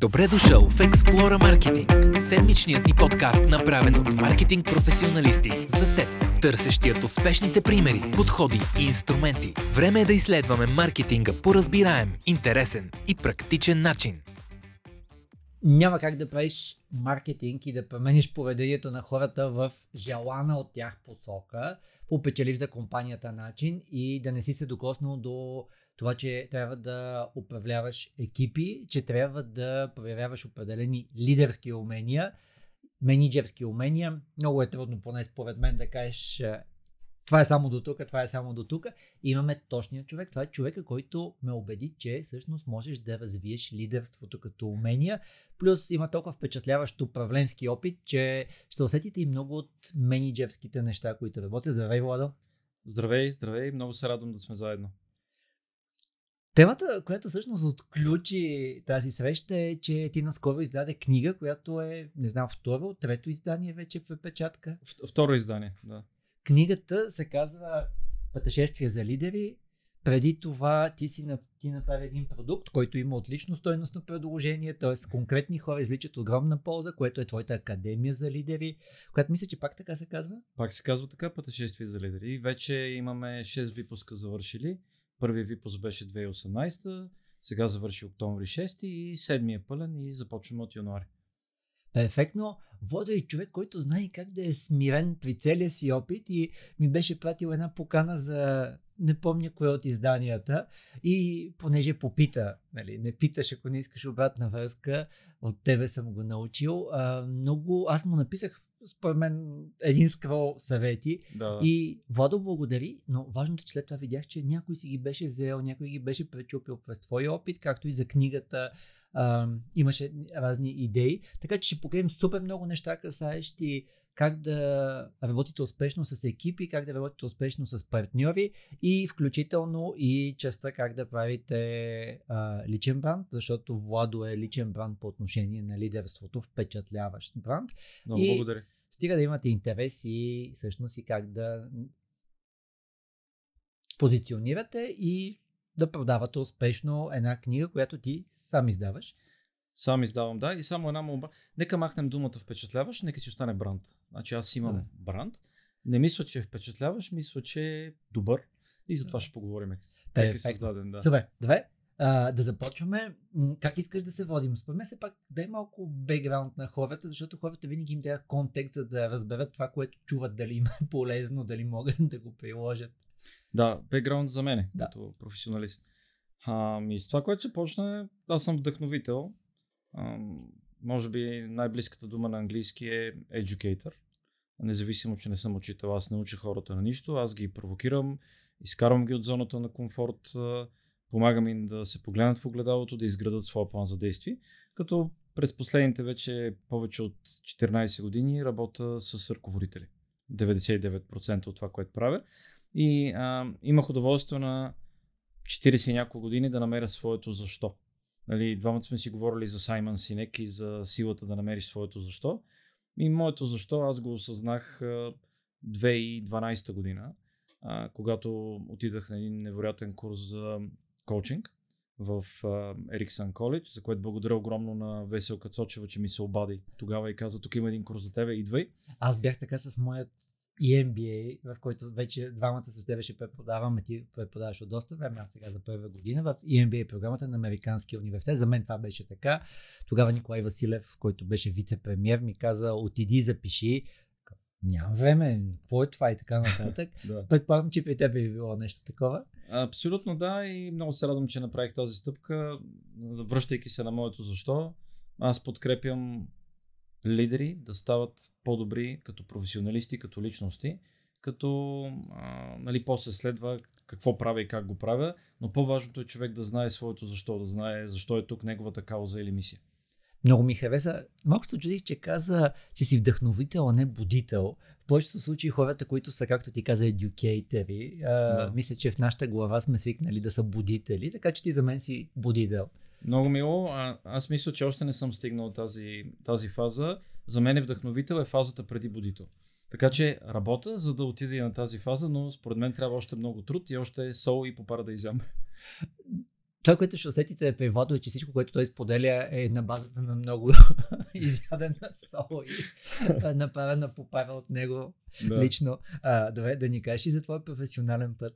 Добре дошъл в Explora Marketing, седмичният ни подкаст, направен от маркетинг професионалисти за теб, търсещият успешните примери, подходи и инструменти. Време е да изследваме маркетинга по разбираем, интересен и практичен начин. Няма как да правиш маркетинг и да промениш поведението на хората в желана от тях посока, по печелив за компанията начин и да не си се докоснал до това, че трябва да управляваш екипи, че трябва да проявяваш определени лидерски умения, менеджерски умения. Много е трудно, поне според мен, да кажеш това е само до тук, това е само до тук. Имаме точния човек. Това е човека, който ме убеди, че всъщност можеш да развиеш лидерството като умения. Плюс има толкова впечатляващ управленски опит, че ще усетите и много от менеджерските неща, които работят. Здравей, Владо! Здравей, здравей, много се радвам да сме заедно. Темата, която всъщност отключи тази среща е, че ти наскоро издаде книга, която е, не знам, второ, трето издание вече в печатка. Второ издание, да. Книгата се казва Пътешествие за лидери. Преди това ти си ти направи един продукт, който има отлично стойностно предложение, т.е. конкретни хора изличат огромна полза, което е твоята академия за лидери, която мисля, че пак така се казва. Пак се казва така, Пътешествие за лидери. Вече имаме 6 випуска завършили. Първият випуск беше 2018, сега завърши октомври 6 и седмия е пълен и започваме от януари. Перфектно. Водя и човек, който знае как да е смирен при целия си опит и ми беше пратил една покана за не помня кое от изданията и понеже попита, нали, не питаш ако не искаш обратна връзка, от тебе съм го научил, а, много, аз му написах според мен един скрол съвети да. и Владо благодари, но важното, че след това видях, че някой си ги беше взел, някой ги беше пречупил през твой опит, както и за книгата а, имаше разни идеи, така че ще покрием супер много неща, касаещи как да работите успешно с екипи, как да работите успешно с партньори и включително и частта как да правите а, личен бранд, защото Владо е личен бранд по отношение на лидерството, впечатляващ бранд. Много и благодаря. Стига да имате интерес и всъщност и как да позиционирате и да продавате успешно една книга, която ти сам издаваш. Сам издавам, да. И само една молба. Нека махнем думата впечатляваш, нека си остане бранд. Значи аз имам да. бранд. Не мисля, че е впечатляваш, мисля, че е добър. И за това ще поговорим. Как е създаден, да. Супер. Добре. А, да започваме. Как искаш да се водим? Според мен се пак дай малко бекграунд на хората, защото хората винаги им трябва контекст, за да разберат това, което чуват, дали им е полезно, дали могат да го приложат. Да, бекграунд за мен, да. като професионалист. Ами, с това, което ще почна, аз съм вдъхновител може би най-близката дума на английски е educator. Независимо, че не съм учител, аз не уча хората на нищо, аз ги провокирам, изкарвам ги от зоната на комфорт, помагам им да се погледнат в огледалото, да изградат своя план за действие, като през последните вече повече от 14 години работя с ръководители. 99% от това, което правя. И а, имах удоволствие на 40 и няколко години да намеря своето защо. Нали, двамата сме си говорили за Саймън Синек и за силата да намериш своето защо. И моето защо аз го осъзнах 2012 година, когато отидах на един невероятен курс за коучинг в Ериксън Коледж, за което благодаря огромно на Весел Кацочева, че ми се обади тогава и каза, тук има един курс за тебе, идвай. Аз бях така с моят и MBA, в който вече двамата с тебе ще преподаваме, ти преподаваш от доста време, аз сега за първа година в EMBA програмата на Американския университет. За мен това беше така. Тогава Николай Василев, който беше вице-премьер, ми каза, отиди, запиши. Няма време, какво е това и така нататък. да. Предполагам, че при теб би било нещо такова. Абсолютно да и много се радвам, че направих тази стъпка, връщайки се на моето защо. Аз подкрепям лидери да стават по-добри като професионалисти, като личности, като а, нали, после следва какво правя и как го правя, но по-важното е човек да знае своето защо, да знае защо е тук неговата кауза или мисия. Много ми хареса. Малко се чудих, че каза, че си вдъхновител, а не будител. В повечето случаи хората, които са, както ти каза, едюкейтери, да. мисля, че в нашата глава сме свикнали да са будители, така че ти за мен си будител. Много мило. А, аз мисля, че още не съм стигнал тази, тази фаза. За мен е вдъхновител е фазата преди будител. Така че работя, за да отида и на тази фаза, но според мен трябва още много труд и още сол и попара да изям. това, което ще усетите при Владо е, че всичко, което той споделя е на базата на много изядена сол и направена по от него да. лично. А, добре, да ни кажеш и за твой професионален път.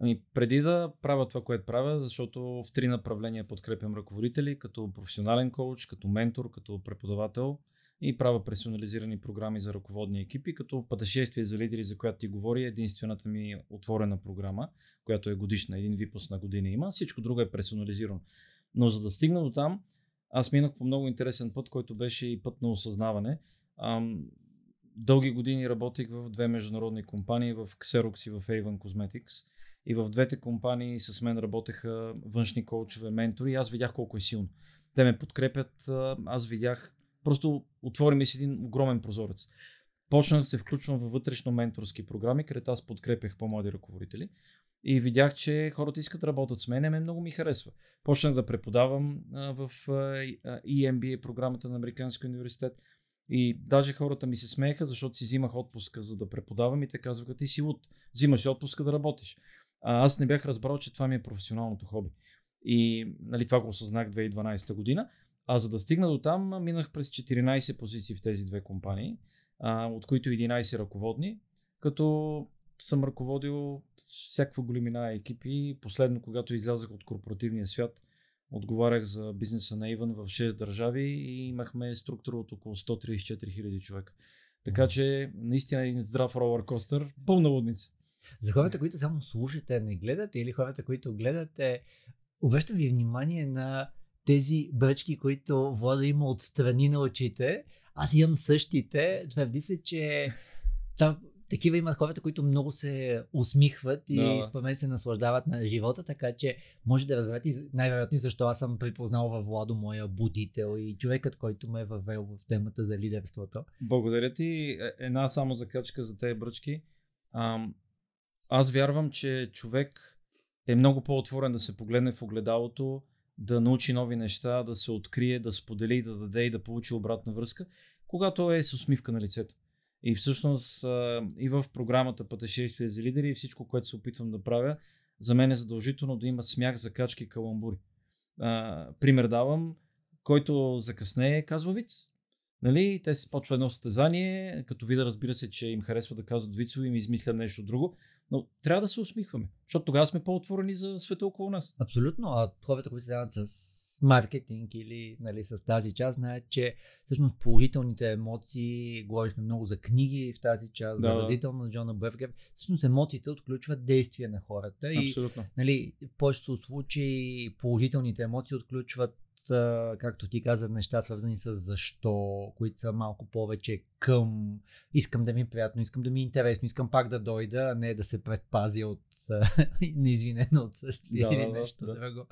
Ами, преди да правя това, което правя, защото в три направления подкрепям ръководители, като професионален коуч, като ментор, като преподавател и правя персонализирани програми за ръководни екипи, като пътешествие за лидери, за която ти говори, е единствената ми отворена програма, която е годишна, един випуск на година има. Всичко друго е персонализирано. Но за да стигна до там, аз минах по много интересен път, който беше и път на осъзнаване. Ам, дълги години работих в две международни компании, в Xerox и в Avon Cosmetics. И в двете компании с мен работеха външни коучове, ментори. Аз видях колко е силно. Те ме подкрепят. Аз видях. Просто отвори ми си един огромен прозорец. Почнах се включвам във вътрешно менторски програми, където аз подкрепях по-млади ръководители. И видях, че хората искат да работят с мен, ме много ми харесва. Почнах да преподавам в EMBA програмата на Американския университет. И даже хората ми се смееха, защото си взимах отпуска за да преподавам и те казваха, ти си луд, взимаш отпуска да работиш аз не бях разбрал, че това ми е професионалното хоби. И нали, това го осъзнах 2012 година. А за да стигна до там, минах през 14 позиции в тези две компании, а, от които 11 ръководни, като съм ръководил всякаква големина екипи. Последно, когато излязах от корпоративния свят, отговарях за бизнеса на Иван в 6 държави и имахме структура от около 134 000 човека. Така че наистина един здрав ролър костър, пълна лудница. За хората, които само слушате, не гледате или хората, които гледате, обръщам ви внимание на тези бръчки, които вода има отстрани на очите. Аз имам същите. Твърди се, че там, такива имат хората, които много се усмихват и да. според мен се наслаждават на живота, така че може да разберете най-вероятно защо аз съм припознал във Владо моя будител и човекът, който ме е въвел в темата за лидерството. Благодаря ти. Е, една само закачка за тези бръчки. Ам, аз вярвам, че човек е много по-отворен да се погледне в огледалото, да научи нови неща, да се открие, да сподели, да даде и да получи обратна връзка, когато е с усмивка на лицето. И всъщност и в програмата Пътешествие за лидери и всичко, което се опитвам да правя, за мен е задължително да има смях, закачки, каламбури. Пример давам, който закъснее, казва виц. Нали, те се почва едно състезание, като вида разбира се, че им харесва да казват вицове и им измислят нещо друго. Но трябва да се усмихваме, защото тогава сме по-отворени за света около нас. Абсолютно. А хората, които се занимават с маркетинг или нали, с тази част, знаят, че всъщност положителните емоции, говорили сме много за книги в тази част, да. заразително на Джона Бъргер, всъщност емоциите отключват действия на хората. Абсолютно. И, нали, в повечето случаи положителните емоции отключват както ти каза, неща свързани с защо, които са малко повече към искам да ми е приятно, искам да ми е интересно, искам пак да дойда, а не да се предпази от неизвинено отсъствие да, или нещо да. друго.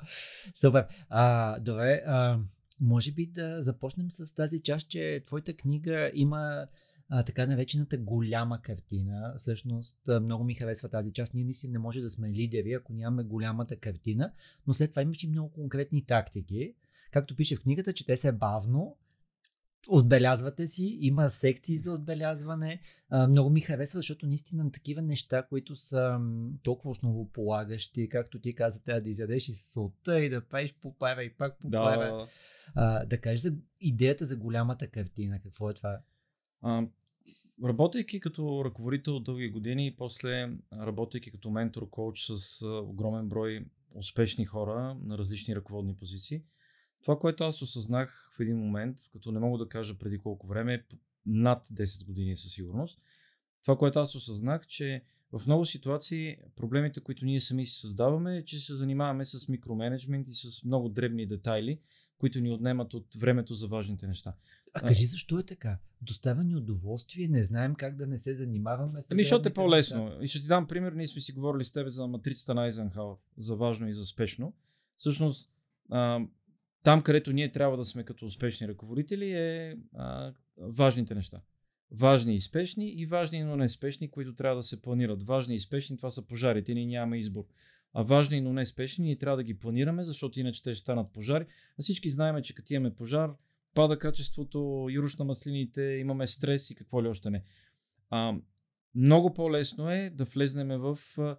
Супер. А, добре, а, може би да започнем с тази част, че твоята книга има а, така наречената голяма картина. Всъщност много ми харесва тази част. Ние наистина не може да сме лидери, ако нямаме голямата картина, но след това имаш и много конкретни тактики както пише в книгата, чете се бавно, отбелязвате си, има секции за отбелязване. А, много ми харесва, защото наистина на такива неща, които са толкова основополагащи, както ти каза, трябва да изядеш и солта и да правиш попара и пак попара. Да, а, да кажеш за идеята за голямата картина. Какво е това? А, работейки като ръководител дълги години и после работейки като ментор, коуч с огромен брой успешни хора на различни ръководни позиции, това, което аз осъзнах в един момент, като не мога да кажа преди колко време, над 10 години със сигурност, това, което аз осъзнах, че в много ситуации проблемите, които ние сами си създаваме, е, че се занимаваме с микроменеджмент и с много дребни детайли, които ни отнемат от времето за важните неща. А кажи защо е така? Доставя ни удоволствие, не знаем как да не се занимаваме с. Ами, защото е по-лесно. Неща. И ще ти дам пример. Ние сме си говорили с теб за матрицата на Айзенхауър, за важно и за спешно. Всъщност, а, там, където ние трябва да сме като успешни ръководители, е а, важните неща. Важни и спешни и важни, но не спешни, които трябва да се планират. Важни и спешни, това са пожарите, ние нямаме избор. А важни, но не спешни, ние трябва да ги планираме, защото иначе те ще станат пожари. А всички знаем, че като имаме пожар, пада качеството, юруш на маслините, имаме стрес и какво ли още не. А, много по-лесно е да влезнем в а,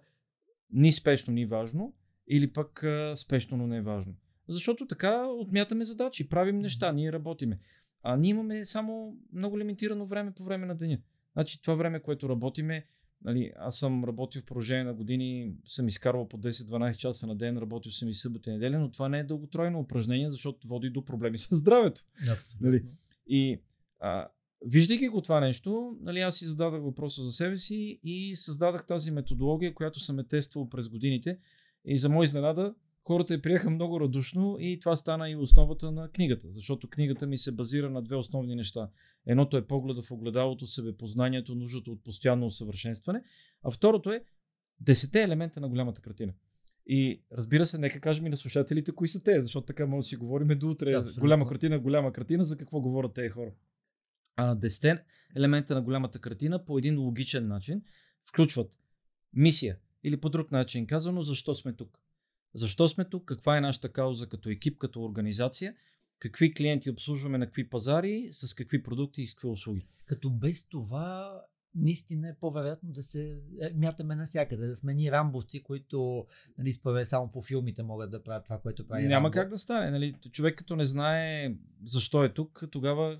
ни спешно, ни важно или пък а, спешно, но не важно. Защото така отмятаме задачи, правим неща, ние работиме. А ние имаме само много лимитирано време по време на деня. Значи това време, което работиме, нали, аз съм работил в продължение на години, съм изкарвал по 10-12 часа на ден, работил съм и събота и неделя, но това не е дълготройно упражнение, защото води до проблеми с здравето. Да, Нали? И а, виждайки го това нещо, нали, аз си зададах въпроса за себе си и създадах тази методология, която съм е тествал през годините. И за мой изненада, хората я приеха много радушно и това стана и основата на книгата, защото книгата ми се базира на две основни неща. Едното е погледа в огледалото, себепознанието, нуждата от постоянно усъвършенстване, а второто е десете елемента на голямата картина. И разбира се, нека кажем и на слушателите кои са те, защото така може да си говорим до утре. Да, абсолютно. голяма картина, голяма картина, за какво говорят тези хора. А, десете елемента на голямата картина по един логичен начин включват мисия или по друг начин казано, защо сме тук. Защо сме тук, каква е нашата кауза като екип, като организация, какви клиенти обслужваме на какви пазари, с какви продукти и с какви услуги. Като без това наистина е по-вероятно да се е, мятаме навсякъде, да сме ние рамбовци, които нали, според само по филмите могат да правят това, което прави Няма Рамбо. как да стане. Нали? Човек като не знае защо е тук, тогава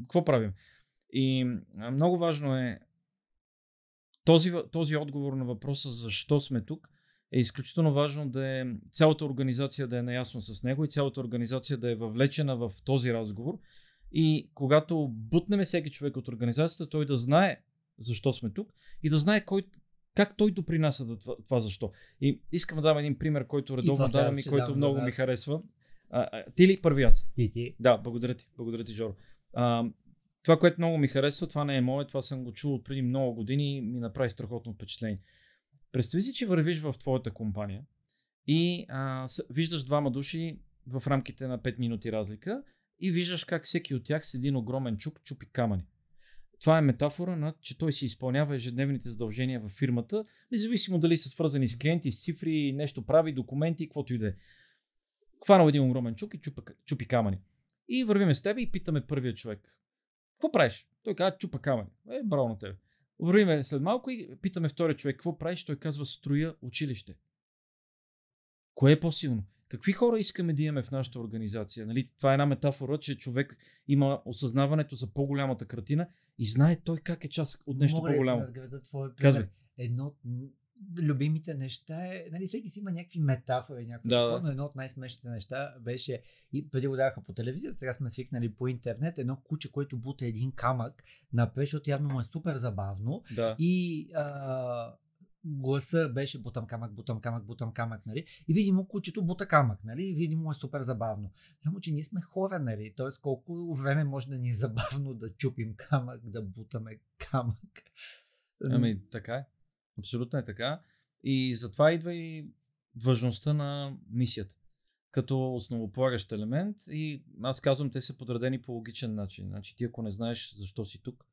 какво правим? И много важно е този, този отговор на въпроса защо сме тук е изключително важно да е цялата организация да е наясно с него и цялата организация да е въвлечена в този разговор. И когато бутнеме всеки човек от организацията, той да знае защо сме тук и да знае кой, как той допринася да това, това защо. И искам да дам един пример, който редовно сега давам и който дам много ми харесва. А, а, ти ли първи аз? Ти, ти. Да, благодаря ти. Благодаря ти, Жоро. А, това, което много ми харесва, това не е мое, това съм го чул преди много години и ми направи страхотно впечатление. Представи си, че вървиш в твоята компания и а, с- виждаш двама души в рамките на 5 минути разлика и виждаш как всеки от тях с един огромен чук чупи камъни. Това е метафора на, че той си изпълнява ежедневните задължения във фирмата, независимо дали са свързани с клиенти, с цифри, нещо прави, документи, каквото и да е. Хванал един огромен чук и чупа, чупи камъни. И вървиме с теб и питаме първия човек. Какво правиш? Той казва, чупа камъни. Е, браво на тебе. Вървиме след малко и питаме втория човек, какво правиш? Той казва, строя училище. Кое е по-силно? Какви хора искаме да имаме в нашата организация? Нали, това е една метафора, че човек има осъзнаването за по-голямата картина и знае той как е част от нещо Мога по-голямо. да? Казвай. Едно любимите неща е, нали, всеки си има някакви метафори, някакви Да, но едно от най-смешните неща беше, и преди го даваха по телевизията, сега сме свикнали по интернет, едно куче, което бута един камък напред, защото явно му е супер забавно Да. и а, гласа беше бутам камък, бутам камък, бутам камък, нали? И видимо кучето бута камък, нали? И видимо е супер забавно. Само, че ние сме хора, нали? Тоест колко време може да ни е забавно да чупим камък, да бутаме камък. Ами, така е. Абсолютно е така. И затова идва и важността на мисията. Като основополагащ елемент и аз казвам, те са подредени по логичен начин. Значи ти ако не знаеш защо си тук,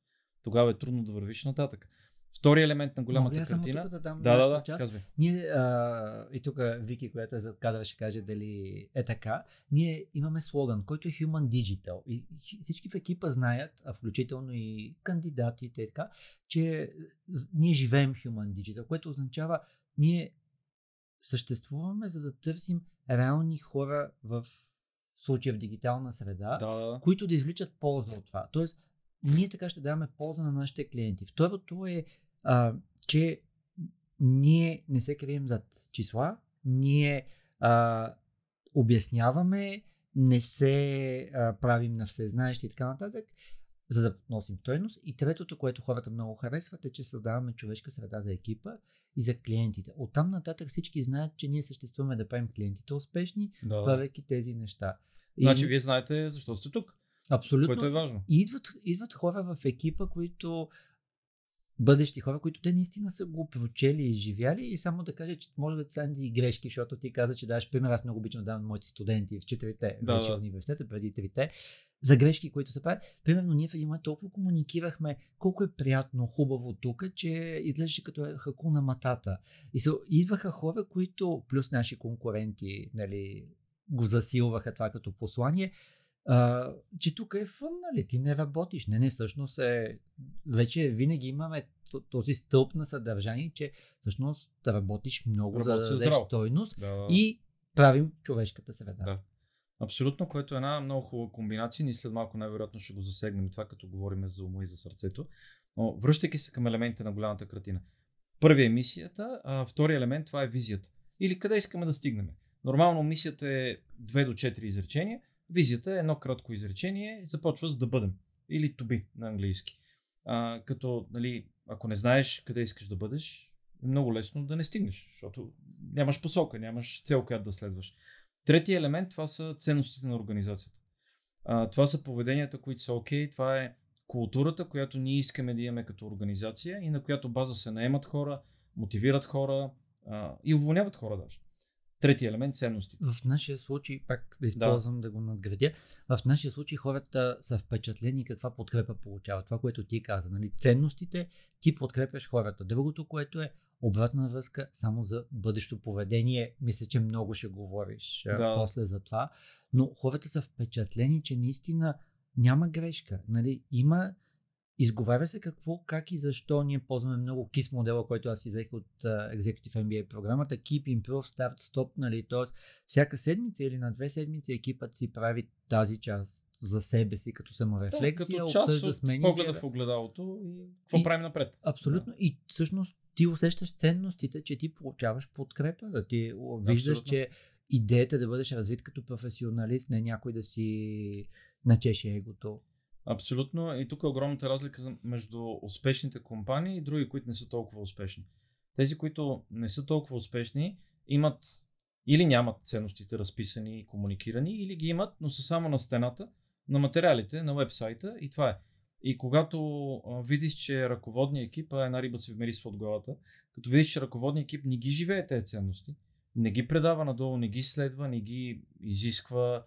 тогава е трудно да вървиш нататък. Втори елемент на голямата Мога само картина. тук да дам да, да, да, част? казвай. Ние, а, и тук Вики, която е зад кадъра, ще каже дали е така. Ние имаме слоган, който е Human Digital. И всички в екипа знаят, а включително и кандидатите, и така, че ние живеем Human Digital, което означава ние съществуваме, за да търсим реални хора в случая в дигитална среда, Да, да, да. които да извличат полза от това. Тоест, ние така ще даваме полза на нашите клиенти. Второто е, а, че ние не се крием зад числа, ние а, обясняваме, не се а, правим на всезнаещи и така нататък, за да носим стойност. И третото, което хората много харесват е, че създаваме човешка среда за екипа и за клиентите. Оттам нататък всички знаят, че ние съществуваме да правим клиентите успешни, да, правейки тези неща. И- Значи вие знаете защо сте тук, Абсолютно. което е важно. И идват, идват хора в екипа, които бъдещи хора, които те наистина са го прочели и изживяли и само да кажа, че може да станат и грешки, защото ти каза, че даваш пример, аз много обичам да давам на моите студенти в четирите Да, вече да. университета, преди трите, за грешки, които се правят. Примерно ние в един момент толкова комуникирахме колко е приятно, хубаво тук, че изглеждаше като хакуна матата. И се, идваха хора, които, плюс наши конкуренти, нали, го засилваха това като послание, а, че тук е фън, нали? Ти не работиш. Не, не, всъщност е... Вече винаги имаме този стълб на съдържание, че всъщност да работиш много Работи за да дадеш здраво. стойност Да. и правим човешката среда. Да. Абсолютно, което е една много хубава комбинация. Ние след малко най-вероятно ще го засегнем това, като говорим за ума и за сърцето. Но връщайки се към елементите на голямата картина. Първия е мисията, а втория елемент това е визията. Или къде искаме да стигнем. Нормално мисията е 2 до 4 изречения, визията е едно кратко изречение, започва с да бъдем. Или to be на английски. А, като, нали, ако не знаеш къде искаш да бъдеш, е много лесно да не стигнеш, защото нямаш посока, нямаш цел, която да следваш. Третия елемент, това са ценностите на организацията. А, това са поведенията, които са окей, това е културата, която ние искаме да имаме като организация и на която база се наемат хора, мотивират хора а, и уволняват хора даже. Третия елемент ценностите. В нашия случай, пак да използвам да. да го надградя, в нашия случай хората са впечатлени каква подкрепа получават. Това, което ти каза, нали? ценностите, ти подкрепяш хората. Другото, което е обратна връзка само за бъдещо поведение. Мисля, че много ще говориш Да. после за това. Но хората са впечатлени, че наистина няма грешка. Нали? Има Изговаря се какво, как и защо ние ползваме много KISS модела, който аз изех от uh, Executive MBA програмата, Keep, Improve, Start, Stop, нали, т.е. всяка седмица или на две седмици екипът си прави тази част за себе си, като саморефлексия, да, като част обсъжда от с менеджера. погледа в огледалото и какво И- правим напред. Абсолютно. И всъщност ти усещаш ценностите, че ти получаваш подкрепа, да ти виждаш, Абсолютно. че идеята е да бъдеш развит като професионалист, не някой да си начеше егото. Абсолютно. И тук е огромната разлика между успешните компании и други, които не са толкова успешни. Тези, които не са толкова успешни, имат или нямат ценностите разписани и комуникирани, или ги имат, но са само на стената, на материалите, на вебсайта и това е. И когато видиш, че ръководният екип, а една риба се вмерисва от главата, като видиш, че ръководният екип не ги живее тези ценности, не ги предава надолу, не ги следва, не ги изисква,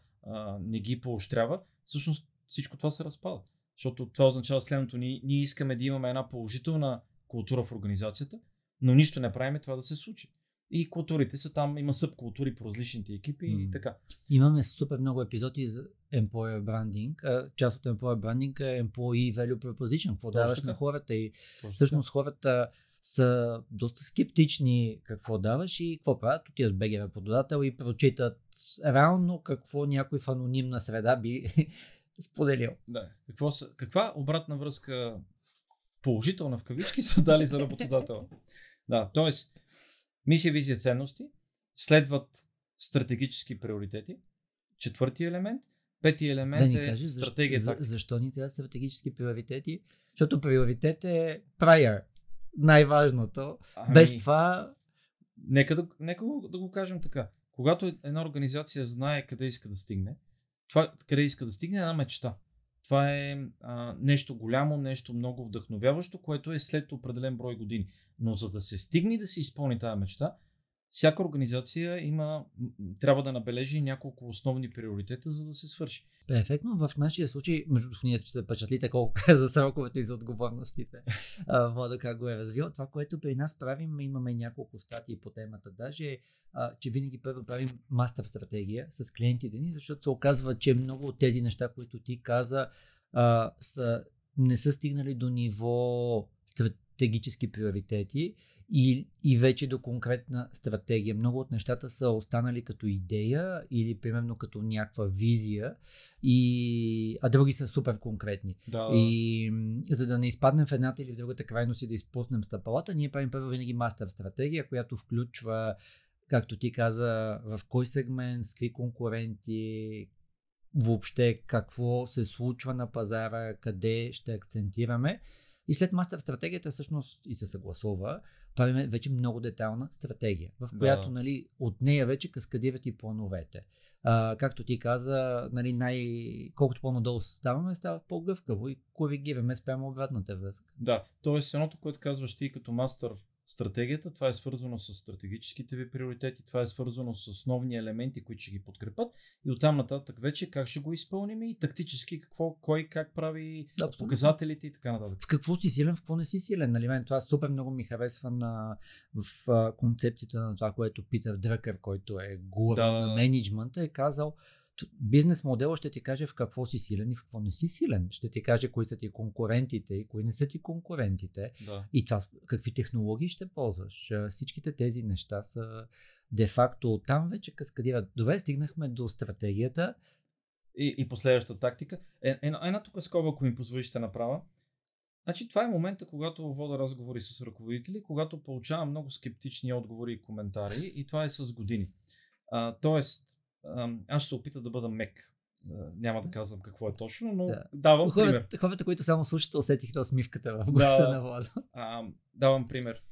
не ги поощрява, всъщност всичко това се разпада. Защото това означава следното. Ние, ние искаме да имаме една положителна култура в организацията, но нищо не правиме това да се случи. И културите са там, има събкултури по различните екипи и М. така. Имаме супер много епизоди за Employer Branding. А, Част от Employer Branding е Employee Value Proposition. Какво даваш така. на хората и Точно всъщност хората са доста скептични какво даваш и какво правят. Отиват в БГ работодател и прочитат реално какво някой в анонимна среда би споделил. Да. Какво са, каква обратна връзка положителна в кавички са дали за работодателя? Да, т.е. мисия, визия, ценности, следват стратегически приоритети, четвърти елемент, пети елемент Да ни е кажеш защо, стратегия. за, тактика. защо ни трябва стратегически приоритети? Защото приоритет е prior. Най-важното. Ами, Без това Нека да, нека да го кажем така. Когато една организация знае къде иска да стигне, това къде иска да стигне една мечта. Това е а, нещо голямо, нещо много вдъхновяващо, което е след определен брой години. Но за да се стигне да се изпълни тази мечта, всяка организация има, трябва да набележи няколко основни приоритета, за да се свърши. Перфектно. В нашия случай, между ние ще се впечатлите колко е за сроковете и за отговорностите. А, Владо как го е развил. Това, което при нас правим, имаме няколко статии по темата. Даже, а, че винаги първо правим мастер стратегия с клиентите ни, защото се оказва, че много от тези неща, които ти каза, а, са, не са стигнали до ниво стратегически приоритети и, и вече до конкретна стратегия. Много от нещата са останали като идея или примерно като някаква визия, и, а други са супер конкретни. Да, И за да не изпаднем в едната или в другата крайност и да изпуснем стъпалата, ние правим първо винаги мастер стратегия, която включва, както ти каза, в кой сегмент, с какви конкуренти, въобще какво се случва на пазара, къде ще акцентираме. И след мастер стратегията всъщност и се съгласува, правим вече много детайлна стратегия, в Да. която нали, от нея вече каскадират и плановете. А, както ти каза, нали, най... колкото по-надолу ставаме, става по-гъвкаво и коригираме спрямо обратната връзка. Да, т.е. едното, което казваш ти като мастър стратегията, това е свързано с стратегическите ви приоритети, това е свързано с основни елементи, които ще ги подкрепят и оттам нататък вече как ще го изпълним и тактически какво, кой как прави Абсолютно. показателите и така нататък. В какво си силен, в какво не си силен. Нали? Мен това супер много ми харесва на, в а, концепцията на това, което Питър Дръкър, който е гуру Да, на менеджмента, е казал, бизнес модела ще ти каже в какво си силен и в какво не си силен. Ще ти каже кои са ти конкурентите и кои не са ти конкурентите. Да. И това, какви технологии ще ползваш. Всичките тези неща са де-факто там вече каскадират. Добре, стигнахме до стратегията. И, и последващата тактика. Е, е, една тук скоба, ако ми позволиш, ще направя. Значи това е момента, когато вода разговори с ръководители, когато получавам много скептични отговори и коментари и това е с години. А, тоест, аз ще се опита да бъда мек. А, няма да казвам какво е точно, но да. давам хората, пример. Хората, които само слушат, усетиха усмивката в гласа Да. на Владо. А, давам пример.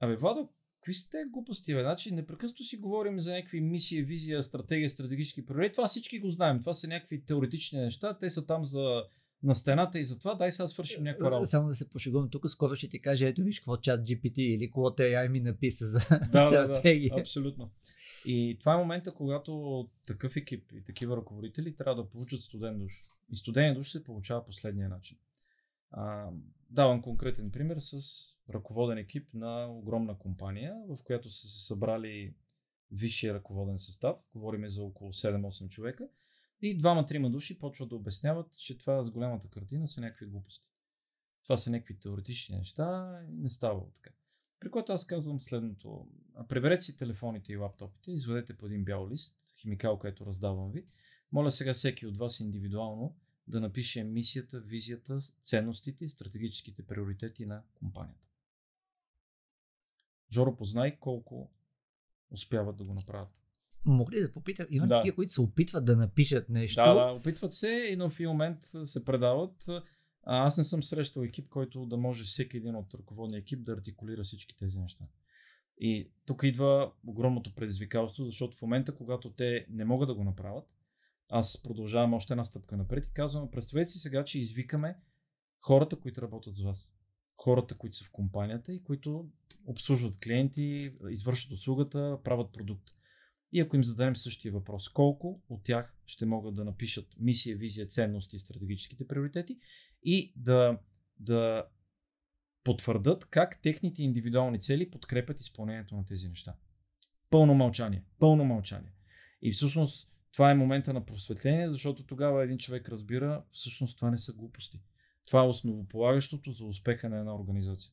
Абе, Владо, какви са те глупости, бе? Значи, непрекъснато си говорим за някакви мисии, визия, стратегия, стратегически приоритети. Това всички го знаем. Това са някакви теоретични неща. Те са там за на стената и затова дай сега свършим някаква работа. Само да се пошегувам тук, скоро ще ти кажа, ето виж какво чат GPT или какво AI ми написа за да, да, стратегия. да, абсолютно. И това е момента, когато такъв екип и такива ръководители трябва да получат студен душ. И студен душ се получава последния начин. А, давам конкретен пример с ръководен екип на огромна компания, в която са се събрали висшия ръководен състав. Говориме за около 7-8 човека. И двама-трима души почват да обясняват, че това с голямата картина са някакви глупости. Това са някакви теоретични неща и не става така. При което аз казвам следното. Преберете си телефоните и лаптопите, изведете по един бял лист, химикал, който раздавам ви. Моля сега всеки от вас индивидуално да напише мисията, визията, ценностите стратегическите приоритети на компанията. Жоро, познай колко успяват да го направят. Мога ли да попитам? Има Да. такива, които се опитват да напишат нещо. Да, да, опитват се и но в момент се предават. Аз не съм срещал екип, който да може всеки един от ръководния екип да артикулира всички тези неща. И тук идва огромното предизвикателство, защото в момента, когато те не могат да го направят, аз продължавам още една стъпка напред и казвам, представете си сега, че извикаме хората, които работят с вас. Хората, които са в компанията и които обслужват клиенти, извършват услугата, правят продукт. И ако им зададем същия въпрос, колко от тях ще могат да напишат мисия, визия, ценности и стратегическите приоритети и да, да потвърдат как техните индивидуални цели подкрепят изпълнението на тези неща. Пълно мълчание. Пълно мълчание. И всъщност това е момента на просветление, защото тогава един човек разбира, всъщност това не са глупости. Това е основополагащото за успеха на една организация.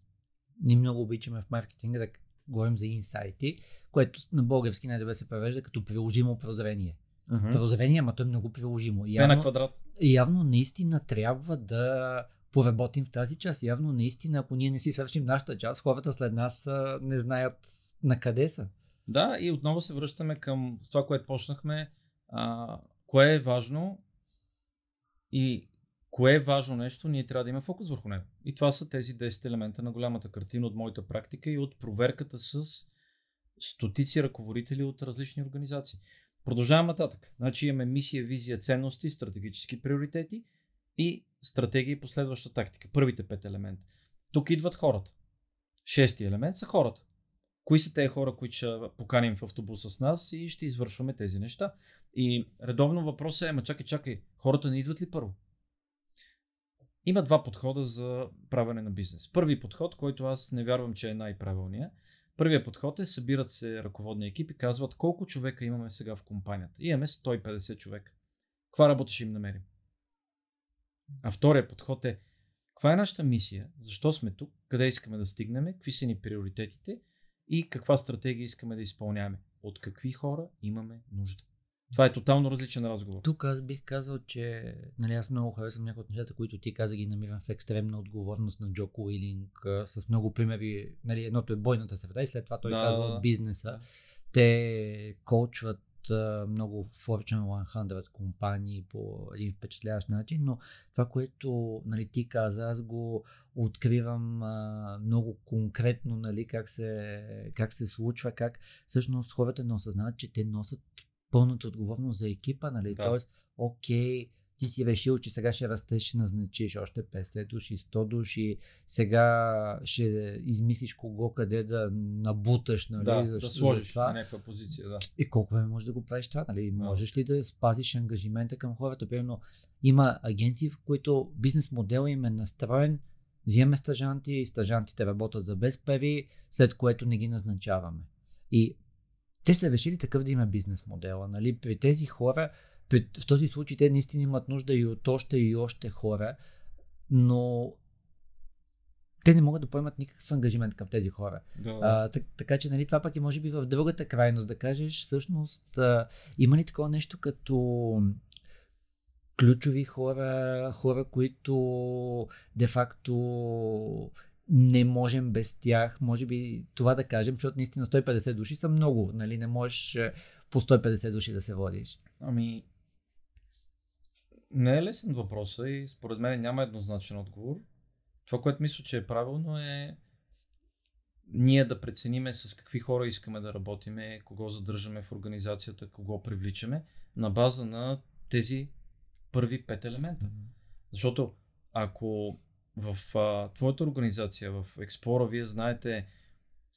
Ние много обичаме в маркетинга да говорим за инсайти, което на български най-добре се превежда като приложимо прозрение. Uh-huh. Прозрение, ама то е много приложимо. Явно, квадрат. явно наистина трябва да поработим в тази част. Явно наистина, ако ние не си свършим нашата част, хората след нас а, не знаят на къде са. Да, и отново се връщаме към това, което почнахме. А, кое е важно и кое е важно нещо, ние трябва да имаме фокус върху него. И това са тези 10 елемента на голямата картина от моята практика и от проверката с стотици ръководители от различни организации. Продължавам нататък. Значи имаме мисия, визия, ценности, стратегически приоритети и стратегия и последваща тактика. Първите пет елемента. Тук идват хората. Шести елемент са хората. Кои са тези хора, които ще поканим в автобуса с нас и ще извършваме тези неща. И редовно въпросът е, ма чакай, чакай, хората не идват ли първо? Има два подхода за правене на бизнес. Първи подход, който аз не вярвам, че е най-правилният. Първият подход е, събират се ръководни екипи казват колко човека имаме сега в компанията. Имаме 150 човека. Каква работа ще им намерим? А вторият подход е, каква е нашата мисия? Защо сме тук? Къде искаме да стигнем? Какви са ни приоритетите? И каква стратегия искаме да изпълняваме? От какви хора имаме нужда? Това е тотално различен разговор. Тук аз бих казал, че нали, аз много харесвам някои от нещата, които ти каза, ги намирам в екстремна отговорност на Джо Уилинг, с много примери. Нали, едното е бойната среда и след това той Да, казва от бизнеса. Да. Те коучват много Fortune 100 компании по един впечатляващ начин, но това, което нали, ти каза, аз го откривам а, много конкретно, нали, как, се, как се случва, как всъщност хората не осъзнават, че те носят пълната отговорност за екипа, нали? Да. Тоест, окей, ти си решил, че сега ще растеш, ще назначиш още 50 души, 100 души, сега ще измислиш кого къде да набуташ, нали? Да, за, да сложиш това. на някаква позиция. Да. И колко време можеш да го правиш това, нали? Можеш ли да спазиш ангажимента към хората? Примерно, има агенции, в които бизнес модел им е настроен, взимаме стажанти, стажантите работят за без пари, след което не ги назначаваме. И те са решили такъв да има бизнес модела. Нали? При тези хора в този случай те наистина имат нужда и от още и още хора, но те не могат да поемат никакъв ангажимент към тези хора. Да. А, так, така че, нали, това пък е може би в другата крайност да кажеш, всъщност, а, има ли такова нещо като ключови хора, хора, които де-факто не можем без тях. Може би това да кажем, защото наистина 150 души са много. Нали? Не можеш по 150 души да се водиш. Ами, не е лесен въпрос и според мен няма еднозначен отговор. Това, което мисля, че е правилно е ние да прецениме с какви хора искаме да работиме, кого задържаме в организацията, кого привличаме, на база на тези първи пет елемента. Защото ако в а, твоята организация, в Explora, вие знаете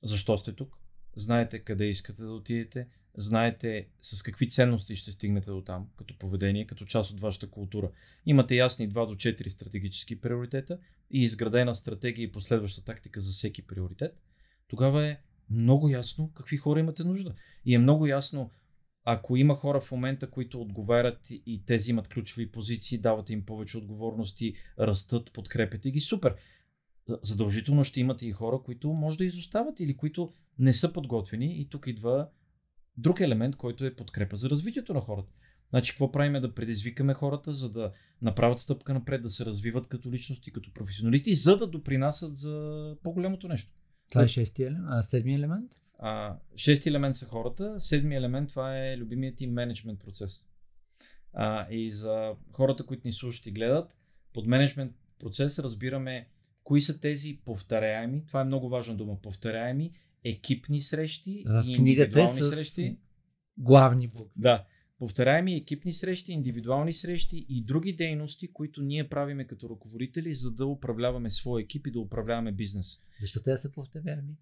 защо сте тук, знаете къде искате да отидете, знаете с какви ценности ще стигнете до там, като поведение, като част от вашата култура. Имате ясни 2 до 4 стратегически приоритета и изградена стратегия и последваща тактика за всеки приоритет. Тогава е много ясно какви хора имате нужда. И е много ясно, ако има хора в момента, които отговарят и те взимат ключови позиции, дават им повече отговорности, растат, подкрепят ги, супер. Задължително ще имате и хора, които може да изостават или които не са подготвени и тук идва друг елемент, който е подкрепа за развитието на хората. Значи, какво правим е да предизвикаме хората, за да направят стъпка напред, да се развиват като личности, като професионалисти, за да допринасят за по-голямото нещо. Това е шестия елемент, а седми елемент? А, шести елемент са хората, седми елемент това е любимият ти менеджмент процес. А, и за хората, които ни слушат и гледат, под менеджмент процес разбираме кои са тези повторяеми, това е много важна дума, повторяеми екипни срещи в и книгата е с срещи. Главни букви. Да. Повторяеми екипни срещи, индивидуални срещи и други дейности, които ние правиме като ръководители, за да управляваме своя екип и да управляваме бизнес. Защо те са повторяеми?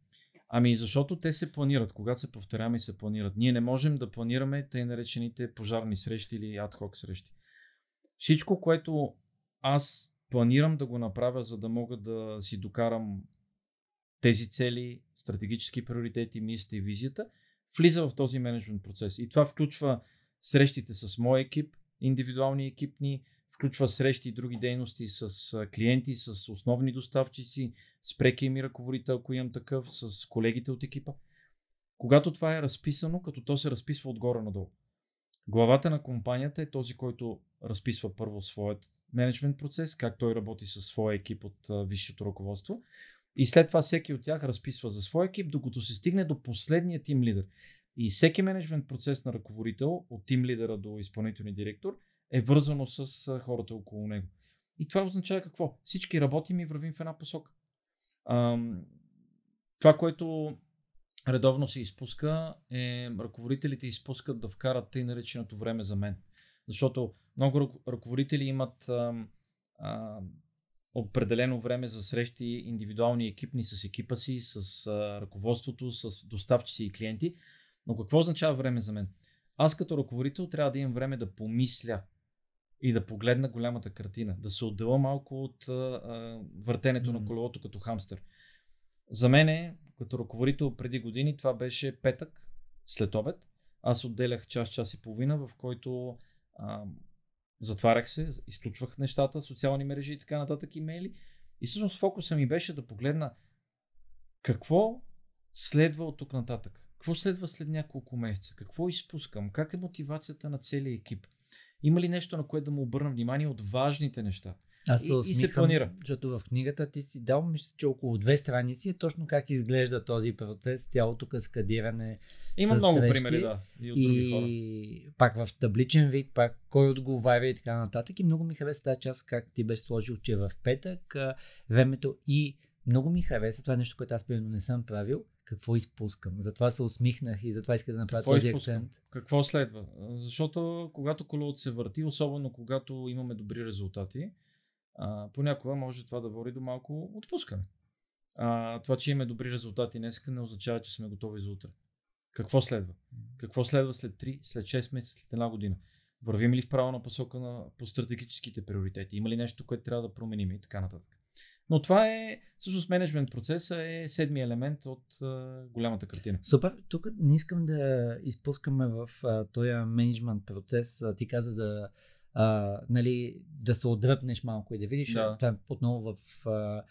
Ами защото те се планират. Когато се повторяме и се планират. Ние не можем да планираме тъй наречените пожарни срещи или адхок срещи. Всичко, което аз планирам да го направя, за да мога да си докарам тези цели, стратегически приоритети, мисията и визията, влиза в този менеджмент процес. И това включва срещите с мой екип, индивидуални екипни, включва срещи и други дейности с клиенти, с основни доставчици, с прекия ми ръководител, ако имам такъв, с колегите от екипа. Когато това е разписано, като то се разписва отгоре надолу. Главата на компанията е този, който разписва първо своят менеджмент процес, как той работи със своя екип от висшето ръководство. И след това всеки от тях разписва за своя екип, докато се стигне до последния тим лидер. И всеки менеджмент процес на ръководител, от тим лидера до изпълнителния директор, е вързано с хората около него. И това означава какво? Всички работим и вървим в една посока. Това, което редовно се изпуска, е ръководителите изпускат да вкарат тъй нареченото време за мен. Защото много ръководители имат определено време за срещи индивидуални екипни с екипа си, с а, ръководството, с доставчици и клиенти. Но какво означава време за мен? Аз като ръководител трябва да имам време да помисля и да погледна голямата картина, да се отдела малко от а, въртенето mm-hmm. на колелото като хамстер. За мен, като ръководител преди години, това беше петък след обед. Аз отделях час, час и половина, в който а, затварях се, изключвах нещата, социални мрежи и така нататък, имейли. И всъщност фокуса ми беше да погледна какво следва от тук нататък. Какво следва след няколко месеца? Какво изпускам? Как е мотивацията на целия екип? Има ли нещо, на което да му обърна внимание от важните неща? Аз се усмихам, и се планира. Защото в книгата ти си дал, мисля, че около две страници е точно как изглежда този процес, цялото каскадиране. Има много срещи, примери, да. И, от и хора. пак в табличен вид, пак кой отговаря и така нататък. И много ми хареса тази част, как ти беше сложил, че в петък времето и много ми хареса, това е нещо, което аз примерно не съм правил, какво изпускам. Затова се усмихнах и затова исках да направя какво този изпускам? акцент. Какво следва? Защото когато колелото се върти, особено когато имаме добри резултати, а, понякога може това да води до малко отпускане. А, това, че имаме добри резултати днес, не означава, че сме готови за утре. Какво следва? Какво следва след 3, след 6 месеца, след една година? Вървим ли в правилна посока на, по стратегическите приоритети? Има ли нещо, което трябва да променим и така нататък? Но това е, всъщност менеджмент процеса е седми елемент от а, голямата картина. Супер, тук не искам да изпускаме в а, този менеджмент процес. А, ти каза за а, нали, да се отдръпнеш малко и да видиш. Да. Това е отново в а,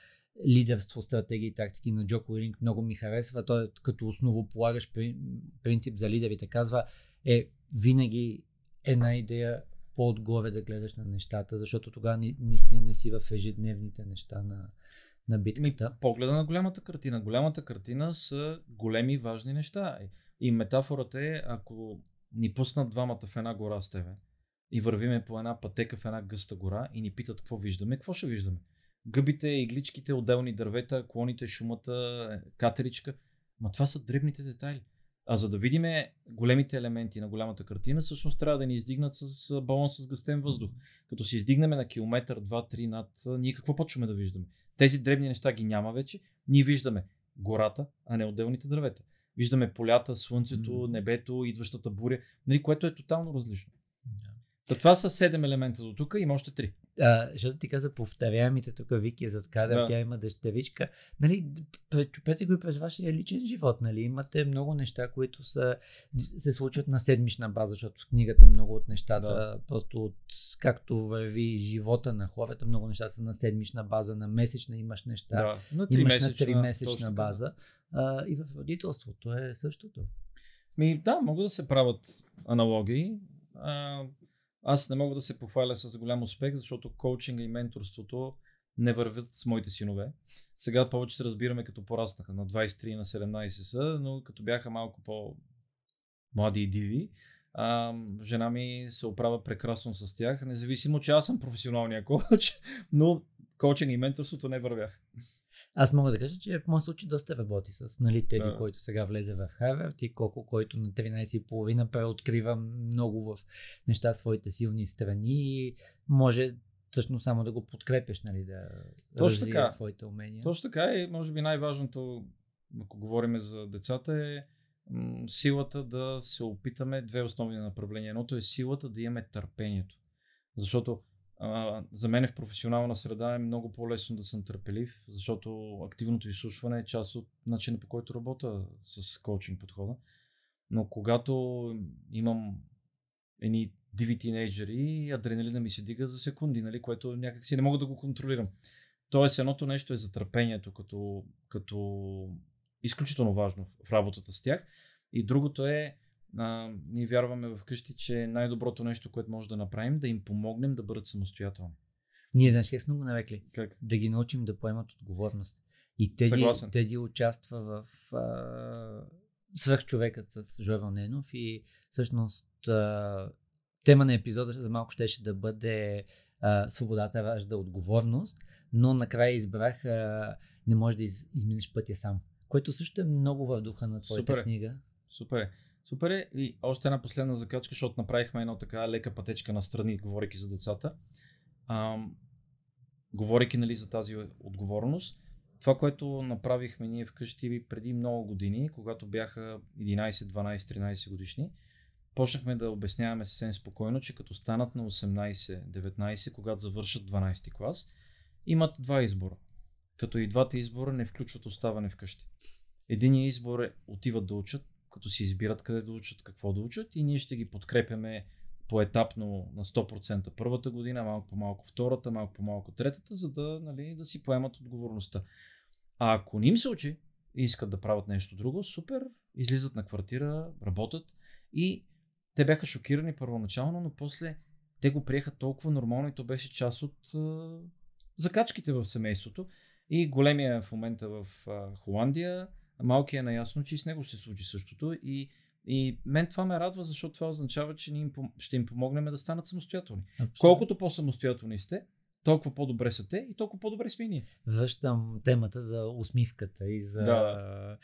лидерство, стратегии и тактики на Джоко Ринг много ми харесва. Той е като основополагащ при- принцип за лидерите казва е винаги една идея по-отгоре да гледаш на нещата, защото тогава наистина не си в ежедневните неща на, на Ми, битката. погледа на голямата картина. Голямата картина са големи важни неща. И метафората е, ако ни пуснат двамата в една гора с тебе и вървиме по една пътека в една гъста гора и ни питат какво виждаме, какво ще виждаме? Гъбите, игличките, отделни дървета, клоните, шумата, е, катеричка. Ма това са дребните детайли. А за да видим големите елементи на голямата картина, всъщност трябва да ни издигнат с балон с гъстен въздух. Като се издигнем на километър, два, три над, ние какво почваме да виждаме? Тези дребни неща ги няма вече. Ние виждаме гората, а не отделните дървета. Виждаме полята, слънцето, небето, идващата буря, нали, което е тотално различно. Та това са седем елемента до тук, има още три. А, защото ти каза повторяемите тук Вики зад кадър, Да. тя има дъщеричка. Нали, пречупете го и през вашия личен живот. Нали? Имате много неща, които са, се случват на седмична база, защото в книгата много от нещата, Да. просто от както върви живота на хората, много неща са на седмична база, на месечна имаш неща, Да, на имаш на тримесечна, база. А, и в родителството е същото. Ми, да, могат да се правят аналогии. А, аз не мога да се похваля с голям успех, защото коучинга и менторството не вървят с моите синове. Сега повече се разбираме като пораснаха. На 23 и на 17 са, но като бяха малко по млади и диви, а, жена ми се оправя прекрасно с тях, независимо, че аз съм професионалния коуч, но коучинг и менторството не вървях. Аз мога да кажа, че в моят случай доста работи с нали, Теди, Да. който сега влезе в Харвард и колко, който на 13,5 преоткрива много в неща своите силни страни и може всъщност само да го подкрепяш, нали, да Точно така. своите умения. Точно така и може би най-важното, ако говорим за децата, е м, силата да се опитаме две основни направления. Едното е силата да имаме търпението. Защото за мен в професионална среда е много по-лесно да съм търпелив, защото активното изслушване е част от начина по който работя с коучинг подхода. Но когато имам едни диви тинейджери, адреналина ми се дига за секунди, нали, което някак си не мога да го контролирам. Тоест, едното нещо е за търпението, като, като изключително важно в работата с тях. И другото е, а, ние вярваме вкъщи, че най-доброто нещо, което може да направим, да им помогнем да бъдат самостоятелни. Ние, знаеш, как сме го навекли? Как? Да ги научим да поемат отговорност. И Теди, Съгласен. Теди участва в а, свръхчовекът с Жовел Ненов и всъщност а, тема на епизода за малко щеше да бъде а, свободата ражда отговорност, но накрая избрах а, не можеш да из, изминеш пътя сам, което също е много в духа на твоята Супер е. книга. Супер е. Супер е. И още една последна закачка, защото направихме едно така лека пътечка на страни, говорейки за децата. Ам, говорейки нали, за тази отговорност, това, което направихме ние вкъщи преди много години, когато бяха 11, 12, 13 годишни, почнахме да обясняваме съвсем спокойно, че като станат на 18, 19, когато завършат 12 клас, имат два избора. Като и двата избора не включват оставане вкъщи. Единият избор е отиват да учат, като си избират къде да учат, какво да учат и ние ще ги подкрепяме поетапно на 100% първата година, малко по-малко втората, малко по-малко третата, за да, нали, да си поемат отговорността. А ако не им се учи и искат да правят нещо друго, супер, излизат на квартира, работят и те бяха шокирани първоначално, но после те го приеха толкова нормално и то беше част от а, закачките в семейството. И големия в момента в а, Холандия, малкият е наясно, че и с него ще се случи същото. И, и мен това ме радва, защото това означава, че им, ще им помогнем да станат самостоятелни. Колкото по-самостоятелни сте, толкова по-добре са те и толкова по-добре сме ние. Връщам темата за усмивката и за Да.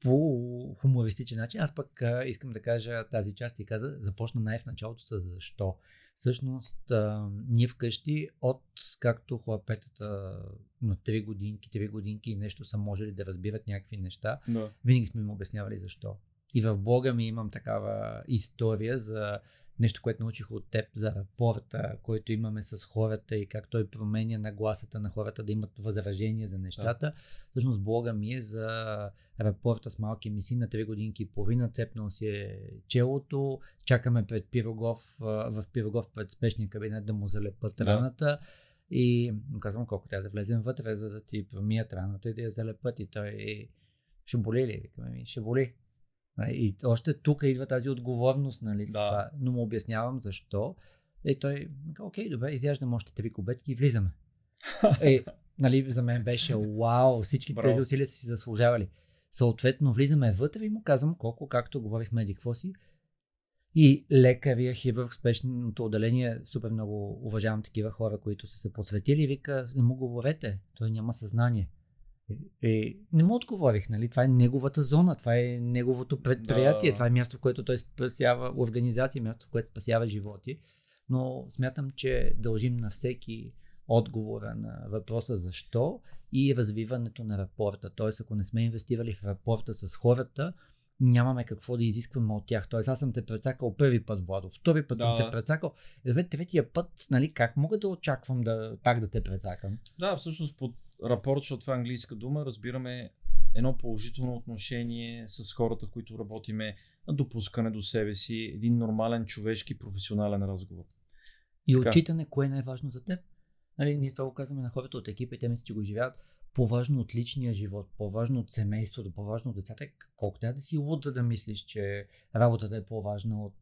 по хумористичен начин. Аз пък а, искам да кажа тази част и каза, започна най в началото с защо. Всъщност, а, ние вкъщи от както хлапетата на 3 годинки, 3 годинки и нещо са можели да разбират някакви неща, Да. винаги сме им обяснявали защо. И в блога ми имам такава история за нещо, което научих от теб за рапорта, който имаме с хората и как той променя нагласата на хората да имат възражения за нещата. Да. Всъщност блога ми е за рапорта с малки миси на 3 годинки и половина, цепнал си е челото, чакаме пред Пирогов, в Пирогов пред спешния кабинет да му залепат да. раната. И му казвам колко трябва да влезем вътре, за да ти промият раната и да я залепат. И той ще боли ли? Викаме ми, ще боли. И още тук идва тази отговорност, нали, с да. това. Но му обяснявам защо. И той каза, окей, добре, изяждам още три кубетки и влизаме. е, нали, за мен беше вау, всички Браво. тези усилия са си заслужавали. Съответно, влизаме вътре и му казвам колко, както говорихме, еди какво си. И лекария, хирург, спешното отделение, супер много уважавам такива хора, които са се посветили и вика, не му говорете, той няма съзнание. И не му отговорих, нали? Това е неговата зона, това е неговото предприятие, да. това е място, в което той спасява организация, място, в което спасява животи. Но смятам, че дължим на всеки отговора на въпроса защо и развиването на рапорта. Тоест, ако не сме инвестирали в рапорта с хората, нямаме какво да изискваме от тях. Тоест, аз съм те прецакал първи път, Владо, втори път да. съм те прецакал. Добре, третия път, нали, как мога да очаквам да, пак да те прецакам? Да, всъщност под рапорт, защото това е английска дума, разбираме едно положително отношение с хората, които работиме, допускане до себе си, един нормален човешки професионален разговор. И така. отчитане, кое е най-важно за теб? Нали, ние това го казваме на хората от екипа и те мислят, че го живеят по-важно от личния живот, по-важно от семейството, по-важно от децата. Колко трябва да си луд, за да мислиш, че работата е по-важна от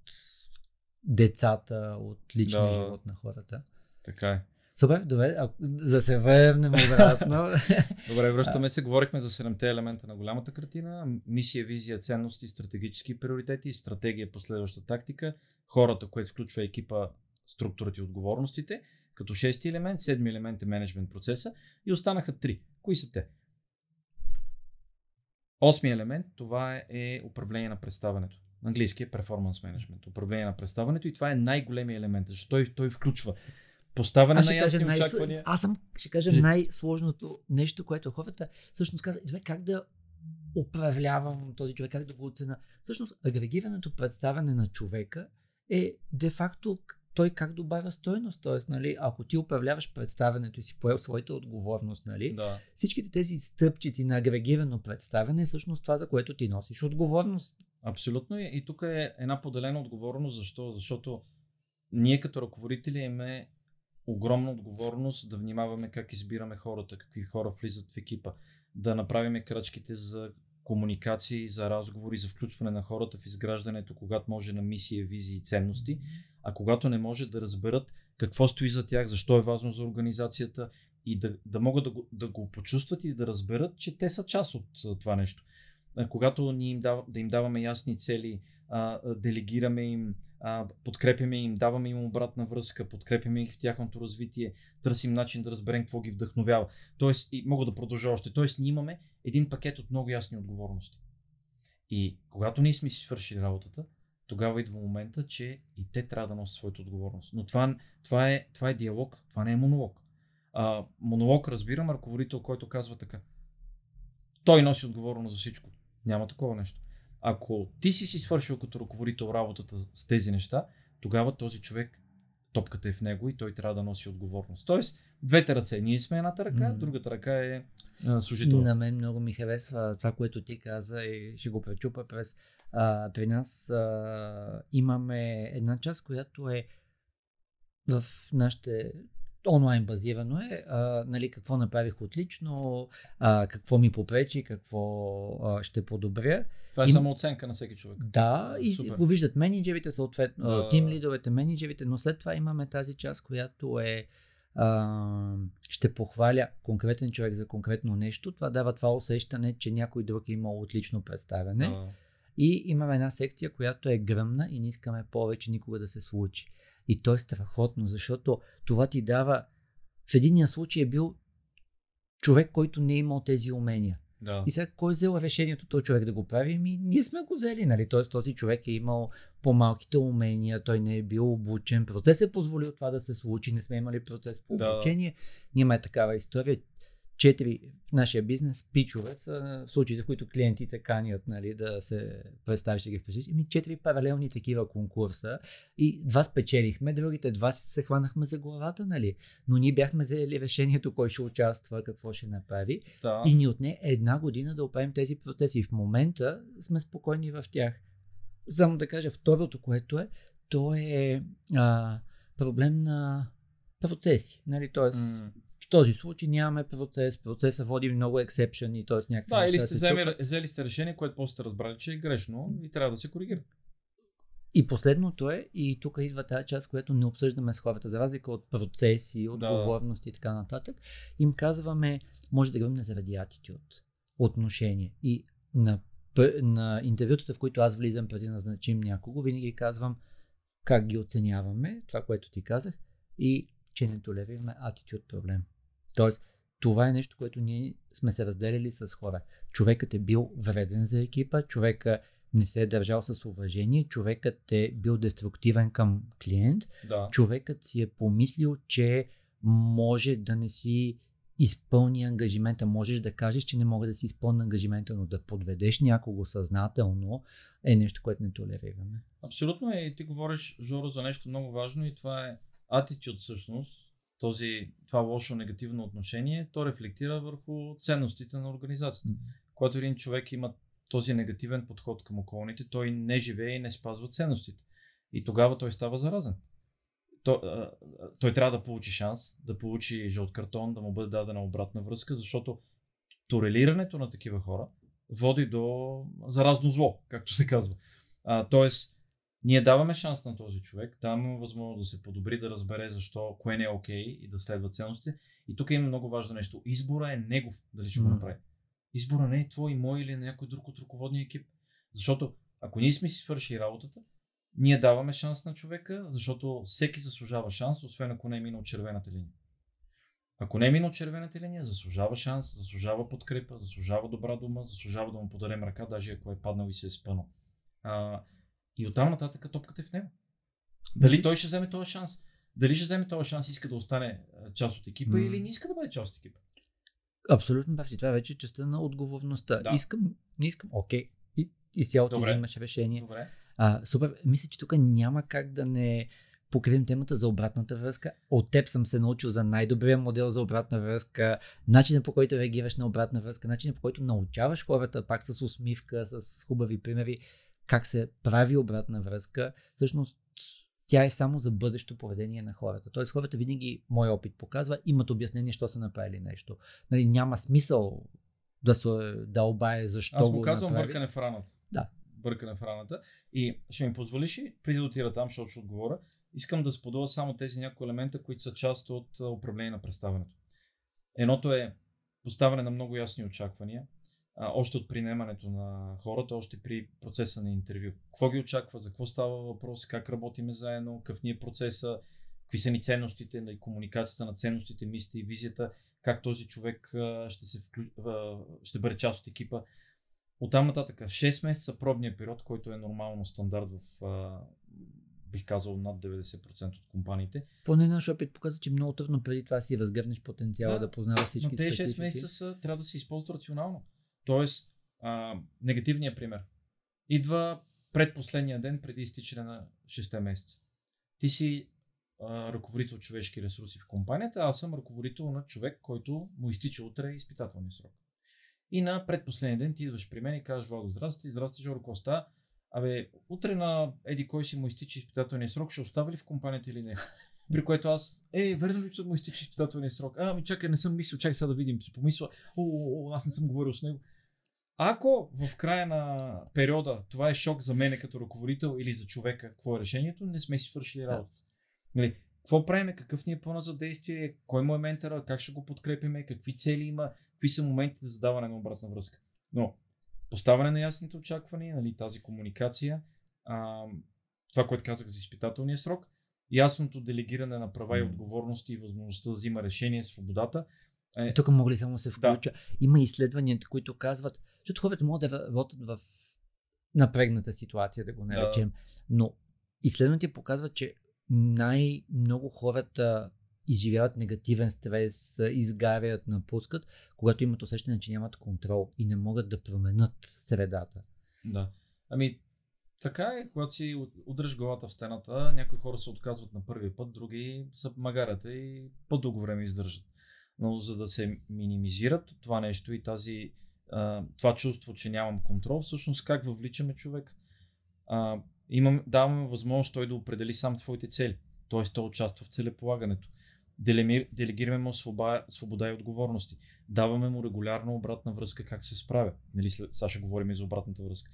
децата, от личния да. живот на хората. Така е. Супер, добре, а, за се върнем обратно. добре, връщаме се. Говорихме за седемте елемента на голямата картина. Мисия, визия, ценности, стратегически приоритети, стратегия, последваща тактика, хората, което включва екипа, структурата и отговорностите. Като шести елемент, седми елемент е менеджмент процеса и останаха три. Кои са те? Осми елемент, това е управление на представането. На английски е performance management, управление на представането и това е най-големият елемент, защото той, той включва поставяне на ясни най- очаквания. Аз съм, ще кажа най-сложното нещо, което хората всъщност казват, как да управлявам този човек, как да го оцена. Всъщност, агрегирането представяне на човека е де-факто той как добавя стойност. Тоест, нали, ако ти управляваш представенето и си поел своята отговорност, нали, да. всичките тези стъпчици на агрегирано представяне е всъщност това, за което ти носиш отговорност. Абсолютно. И тук е една поделена отговорност. Защо? Защото ние като ръководители имаме огромна отговорност да внимаваме как избираме хората, какви хора влизат в екипа, да направиме крачките за комуникации, за разговори, за включване на хората в изграждането, когато може на мисия, визии и ценности, а когато не може да разберат какво стои за тях, защо е важно за организацията и да, да могат да го, да го почувстват и да разберат, че те са част от това нещо. Когато ни им дав, да им даваме ясни цели, а, делегираме им, подкрепяме им, даваме им обратна връзка, подкрепяме их в тяхното развитие, търсим начин да разберем какво ги вдъхновява. Тоест, и мога да продължа още. Тоест, ние имаме един пакет от много ясни отговорности. И когато ние сме си свършили работата, тогава идва момента, че и те трябва да носят своята отговорност. Но това, това, е, това е диалог, това не е монолог. А, монолог разбирам ръководител, който казва така. Той носи отговорност за всичко. Няма такова нещо. Ако ти си си свършил като ръководител работата с тези неща, тогава този човек, топката е в него и той трябва да носи отговорност. Тоест, двете ръце. Ние сме едната ръка, mm. другата ръка е служител. На мен много ми харесва това, което ти каза и ще го пречупа през. А, при нас а, имаме една част, която е в нашите онлайн базирано е, а, нали, какво направих отлично, а, какво ми попречи, какво а, ще подобря. Това е и, само оценка на всеки човек. Да, и Супер. го виждат менеджерите, съответно, да. тим лидовете, менеджерите, но след това имаме тази част, която е а, ще похваля конкретен човек за конкретно нещо. Това дава това усещане, че някой друг е имал отлично представяне. Да. И имаме една секция, която е гръмна и не искаме повече никога да се случи. И то е страхотно, защото това ти дава. В единия случай е бил човек, който не е имал тези умения. Да. И сега кой е взел решението този човек да го прави? Ми, ние сме го взели, нали? Тоест този човек е имал по-малките умения, той не е бил обучен. Процес е позволил това да се случи, не сме имали процес по обучение. Да. Ние имаме такава история. Четири в нашия бизнес пичове са в случаите, в които клиентите канят нали, да се представиш да ги впишеш. Ими четири паралелни такива конкурса и два спечелихме, другите два се хванахме за главата, нали? Но ние бяхме взели решението кой ще участва, какво ще направи Да. и ни отне една година да оправим тези процеси. В момента сме спокойни в тях. Само да кажа, второто, което е, то е а, проблем на процеси. Нали? Тоест, М. този случай нямаме процес, процеса води много ексепшени, т.е. някакви Да, или сте взели, сте решение, което после сте разбрали, че е грешно и трябва да се коригира. И последното е, и тук идва тази част, която не обсъждаме с хората, за разлика от процеси, да. отговорности и така нататък, им казваме, може да говорим заради атитюд, отношение. И на, на интервютата, в които аз влизам преди да назначим някого, винаги казвам как ги оценяваме, това, което ти казах, и че не толерираме атитюд проблем. Тоест, това е нещо, което ние сме се разделили с хора. Човекът е бил вреден за екипа, човека не се е държал с уважение, човекът е бил деструктивен към клиент, Да. човекът си е помислил, че може да не си изпълни ангажимента. Можеш да кажеш, че не мога да си изпълня ангажимента, но да подведеш някого съзнателно е нещо, което не толерираме. Абсолютно е. И ти говориш, Жоро, за нещо много важно и това е атитюд всъщност. Този, това лошо негативно отношение, то рефлектира върху ценностите на организацията. Когато един човек има този негативен подход към околните, той не живее и не спазва ценностите. И тогава той става заразен. Той, а, той трябва да получи шанс, да получи жълт картон, да му бъде дадена обратна връзка, защото толерирането на такива хора води до заразно зло, както се казва. А, тоест, ние даваме шанс на този човек, даваме му възможност да се подобри, да разбере защо, кое не е окей и да следва ценностите. И тук има много важно нещо. Избора е негов, дали ще го направи. Избора не е твой, мой или на някой друг от ръководния екип. Защото ако ние сме си свършили работата, ние даваме шанс на човека, защото всеки заслужава шанс, освен ако не е минал червената линия. Ако не е минал червената линия, заслужава шанс, заслужава подкрепа, заслужава добра дума, заслужава да му подарем ръка, даже ако е паднал и се е спънал. А, и оттам нататък топката е в него. Дали Мисли- той ще вземе този шанс? Дали ще вземе този шанс иска да остане част от екипа М. или не иска да бъде част от екипа? Абсолютно прав си. Това е вече частта на отговорността. Да. Искам, не искам, окей. И, и цялото взимаш решение. Добре. А, супер. Мисля, че тук няма как да не покривим темата за обратната връзка. От теб съм се научил за най-добрия модел за обратна връзка, начинът по който реагираш на обратна връзка, начинът по който научаваш хората, пак с усмивка, с хубави примери, как се прави обратна връзка. Всъщност, тя е само за бъдещо поведение на хората. Тоест, хората винаги, мой опит показва, имат обяснение, що са направили нещо. Нали, няма смисъл да се дълбае защо Аз го казвам направи. бъркане в раната. Да. Бъркане в раната. И ще ми позволиш ли, преди да отида там, защото ще отговоря, искам да споделя само тези някои елемента, които са част от управление на представянето. Едното е поставяне на много ясни очаквания, а, още от приемането на хората, още при процеса на интервю. Какво ги очаква, за какво става въпрос, как работиме заедно, какъв ни е процеса, какви са ни ценностите, на комуникацията на ценностите, мислите и визията, как този човек а, ще, се вклю... а, ще бъде част от екипа. Оттам нататък 6 месеца пробния период, който е нормално стандарт в, а, бих казал, над 90% от компаниите. Поне наш опит показва, че много трудно преди това си разгърнеш потенциала Да, да, познаваш всички Но тези 6 специфики. месеца са, трябва да се използват рационално. Тоест, а, негативният пример. Идва предпоследния ден преди изтичане на 6 месеца. Ти си а, ръководител човешки ресурси в компанията, аз съм ръководител на човек, който му изтича утре изпитателния срок. И на предпоследния ден ти идваш при мен и казваш, Владо, здрасти, здрасти, Жоро Коста. Абе, утре на Еди кой си му изтича изпитателния срок, ще остави ли в компанията или не? При което аз, е, верно ли, че му изтича изпитателния срок? А, ми чакай, не съм мислил, чакай сега да видим. Си помисля, о, о, о, аз не съм говорил с него. Ако в края на периода това е шок за мене като ръководител или за човека, какво е решението, не сме си свършили работа. Нали, какво правиме, какъв ни е плана за действие, кой му е ментора, как ще го подкрепиме, какви цели има, какви са моментите за даване на обратна връзка. Но поставяне на ясните очаквания, нали, тази комуникация, а, това, което казах за изпитателния срок, ясното делегиране на права и отговорности и възможността да взима решение, свободата. Е, Тук мога ли само да се включа? Има изследвания, които казват, защото хората могат да работят в напрегната ситуация, да го наречем, но изследванията показват, че най-много хората изживяват негативен стрес, изгарят, напускат, когато имат усещане, че нямат контрол и не могат да променят средата. Да. Ами, така е, когато си удръж главата в стената, някои хора се отказват на първи път, други са магарата и по-дълго време издържат. Но за да се минимизират това нещо и тази, това чувство, че нямам контрол, всъщност как въвличаме човек? А, имам, даваме възможност той да определи сам твоите цели. Т.е. той участва в целеполагането. Делегираме му свобода, свобода и отговорности. Даваме му регулярно обратна връзка как се справя. Нали, сега ще говорим и за обратната връзка.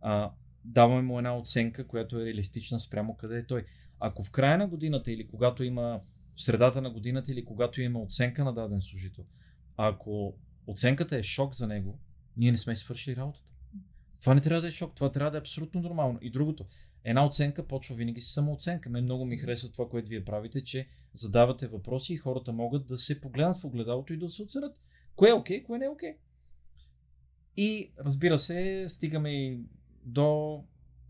А, даваме му една оценка, която е реалистична спрямо къде е той. Ако в края на годината или когато има в средата на годината или когато има оценка на даден служител, ако оценката е шок за него, ние не сме свършили работата. Това не трябва да е шок, това трябва да е абсолютно нормално. И другото, една оценка почва винаги с самооценка. Мен много ми харесва това, което вие правите, че задавате въпроси и хората могат да се погледнат в огледалото и да се оценят. Кое е окей, okay, кое не е окей. Okay. И разбира се, стигаме и до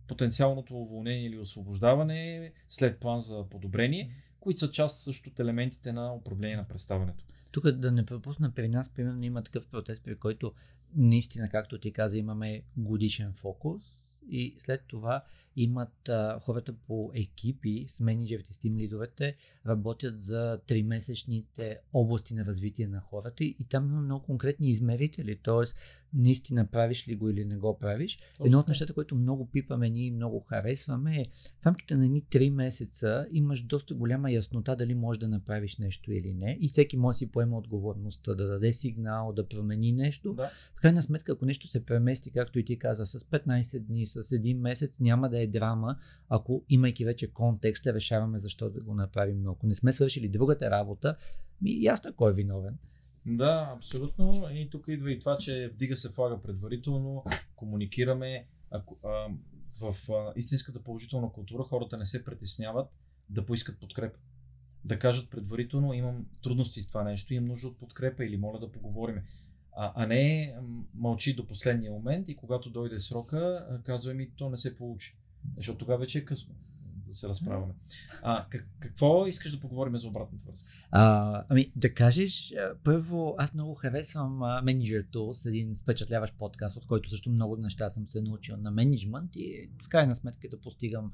потенциалното уволнение или освобождаване след план за подобрение, които са част също от елементите на управление на представането. Тук да не пропусна при нас, примерно има такъв процес, при който наистина, както ти каза, имаме годишен фокус и след това имат а, хората по екипи с менеджерите, с тим лидовете, работят за тримесечните области на развитие на хората и, и там има много конкретни измерители, т.е наистина правиш ли го или не го правиш. Точно. Едно от нещата, което много пипаме ние и много харесваме е в рамките на едни 3 месеца имаш доста голяма яснота дали можеш да направиш нещо или не и всеки може да си поема отговорността, да даде сигнал, да промени нещо. Да. В крайна сметка, ако нещо се премести, както и ти каза, с 15 дни, с един месец, няма да е драма, ако имайки вече контекста, решаваме защо да го направим. Но ако не сме свършили другата работа, ми ясно е кой е виновен. Да, абсолютно. И тук идва и това, че вдига се флага предварително, комуникираме. Ако, а, в а, истинската положителна култура хората не се притесняват да поискат подкрепа. Да кажат предварително, имам трудности с това нещо, имам нужда от подкрепа или моля да поговорим. А, а не мълчи до последния момент и когато дойде срока, казва ми, то не се получи. Защото тогава вече е късно да се разправяме. А, как, какво искаш да поговорим за обратната връзка? А, ами, да кажеш, първо, аз много харесвам Manager Tools, един впечатляващ подкаст, от който също много неща съм се научил на менеджмент и в крайна сметка да постигам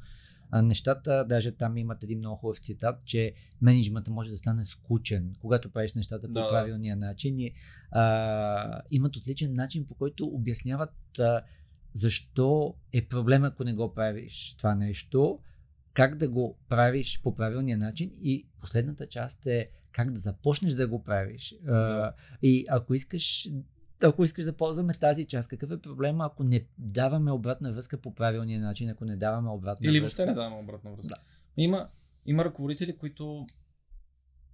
нещата, даже там имат един много хубав цитат, че менеджмента може да стане скучен, когато правиш нещата по да, правилния начин. И, а, имат отличен начин, по който обясняват а, защо е проблем, ако не го правиш това нещо как да го правиш по правилния начин и последната част е как да започнеш да го правиш. Да. и ако искаш ако искаш да ползваме тази част, какъв е проблема, ако не даваме обратна връзка по правилния начин, ако не даваме обратна Или връзка? Или въобще не даваме обратна връзка. Да. Има, има ръководители, които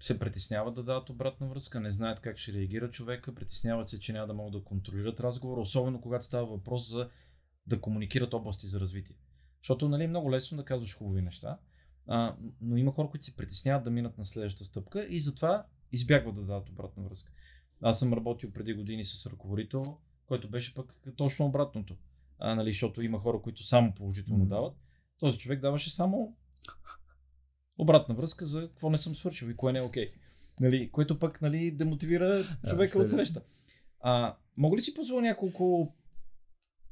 се притесняват да дадат обратна връзка, не знаят как ще реагира човека, притесняват се, че няма да могат да контролират разговора, особено когато става въпрос за да комуникират области за развитие. Защото нали, е много лесно да казваш хубави неща, а, но има хора, които се притесняват да минат на следващата стъпка и затова избягват да дадат обратна връзка. Аз съм работил преди години с ръководител, който беше пък точно обратното. А, нали, защото има хора, които само положително mm. дават. Този човек даваше само обратна връзка за какво не съм свършил и кое не е окей. Okay. Нали, което пък нали, демотивира човека от среща. А, мога ли си позволя няколко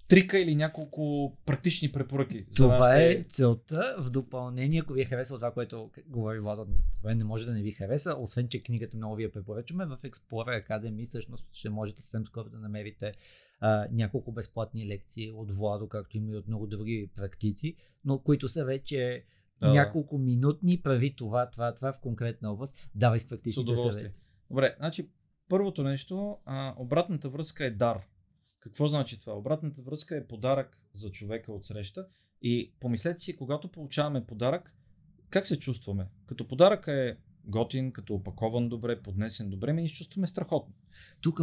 трика или няколко практични препоръки. Това за нашите... е целта. В допълнение, ако ви е харесало това, което говори Владо, това не може да не ви хареса, освен че книгата много ви я препоръчваме. В Explorer Academy всъщност ще можете съвсем скоро да намерите а, няколко безплатни лекции от Владо, както има и от много други практици, но които са вече да. няколко минутни, прави това, това, това в конкретна област, давай с практичните съвети. Добре, значи първото нещо, а, обратната връзка е дар. Какво значи това? Обратната връзка е подарък за човека от среща и помислете си, когато получаваме подарък, как се чувстваме? Като подарък е готин, като опакован добре, поднесен добре, ми чувстваме страхотно. Тук,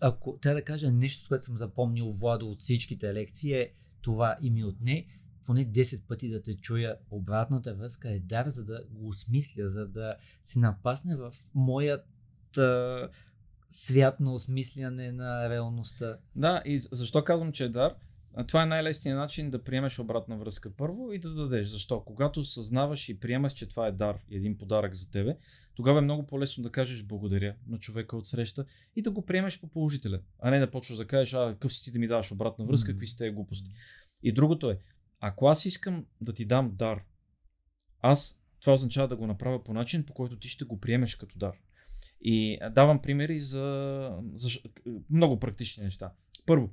ако трябва да кажа нещо, което съм запомнил Владо от всичките лекции е това и ми отне поне 10 пъти да те чуя обратната връзка е дар, за да го осмисля, за да се напасне в моят свят на осмисляне на реалността. Да, и защо казвам, че е дар? това е най-лесният начин да приемеш обратна връзка първо и да дадеш. Защо? Когато съзнаваш и приемаш, че това е дар един подарък за тебе, тогава е много по-лесно да кажеш благодаря на човека от среща и да го приемеш по положителен, а не да почваш да кажеш, а какъв си ти да ми даваш обратна връзка, какви си те глупости. И другото е, ако аз искам да ти дам дар, аз това означава да го направя по начин, по който ти ще го приемеш като дар. И давам примери за, за много практични неща. Първо,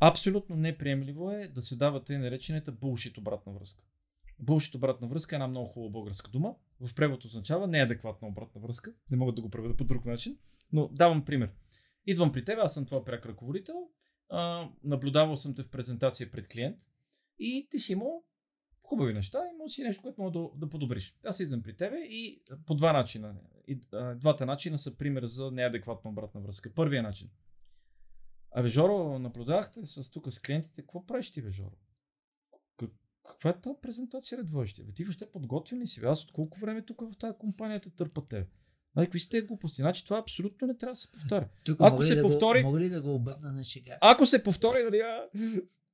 абсолютно неприемливо е да се дава тъй наречената булшит обратна връзка. Булшит обратна връзка е една много хубава българска дума. В превод означава неадекватна обратна връзка. Не мога да го преведа по друг начин. Но давам пример. Идвам при теб, аз съм твой пряк ръководител, а, наблюдавал съм те в презентация пред клиент и ти си имал хубави неща, има си нещо, което мога да, да подобриш. Аз идвам при тебе и по два начина. И, а, двата начина са пример за неадекватна обратна връзка. Първия начин. Абе, Жоро, наблюдавахте с тук с клиентите, какво правиш ти, бе, Жоро? каква е тази презентация, ред водещи? Бе, ти въобще подготвен ли си? Бе? Аз от колко време тук в тази компания те търпа те? Ай, какви сте глупости? Значи това абсолютно не трябва да се повтаря. Тук Ако се да повтори- Го, мога ли да го обърна на шега? Ако се повтори, нали?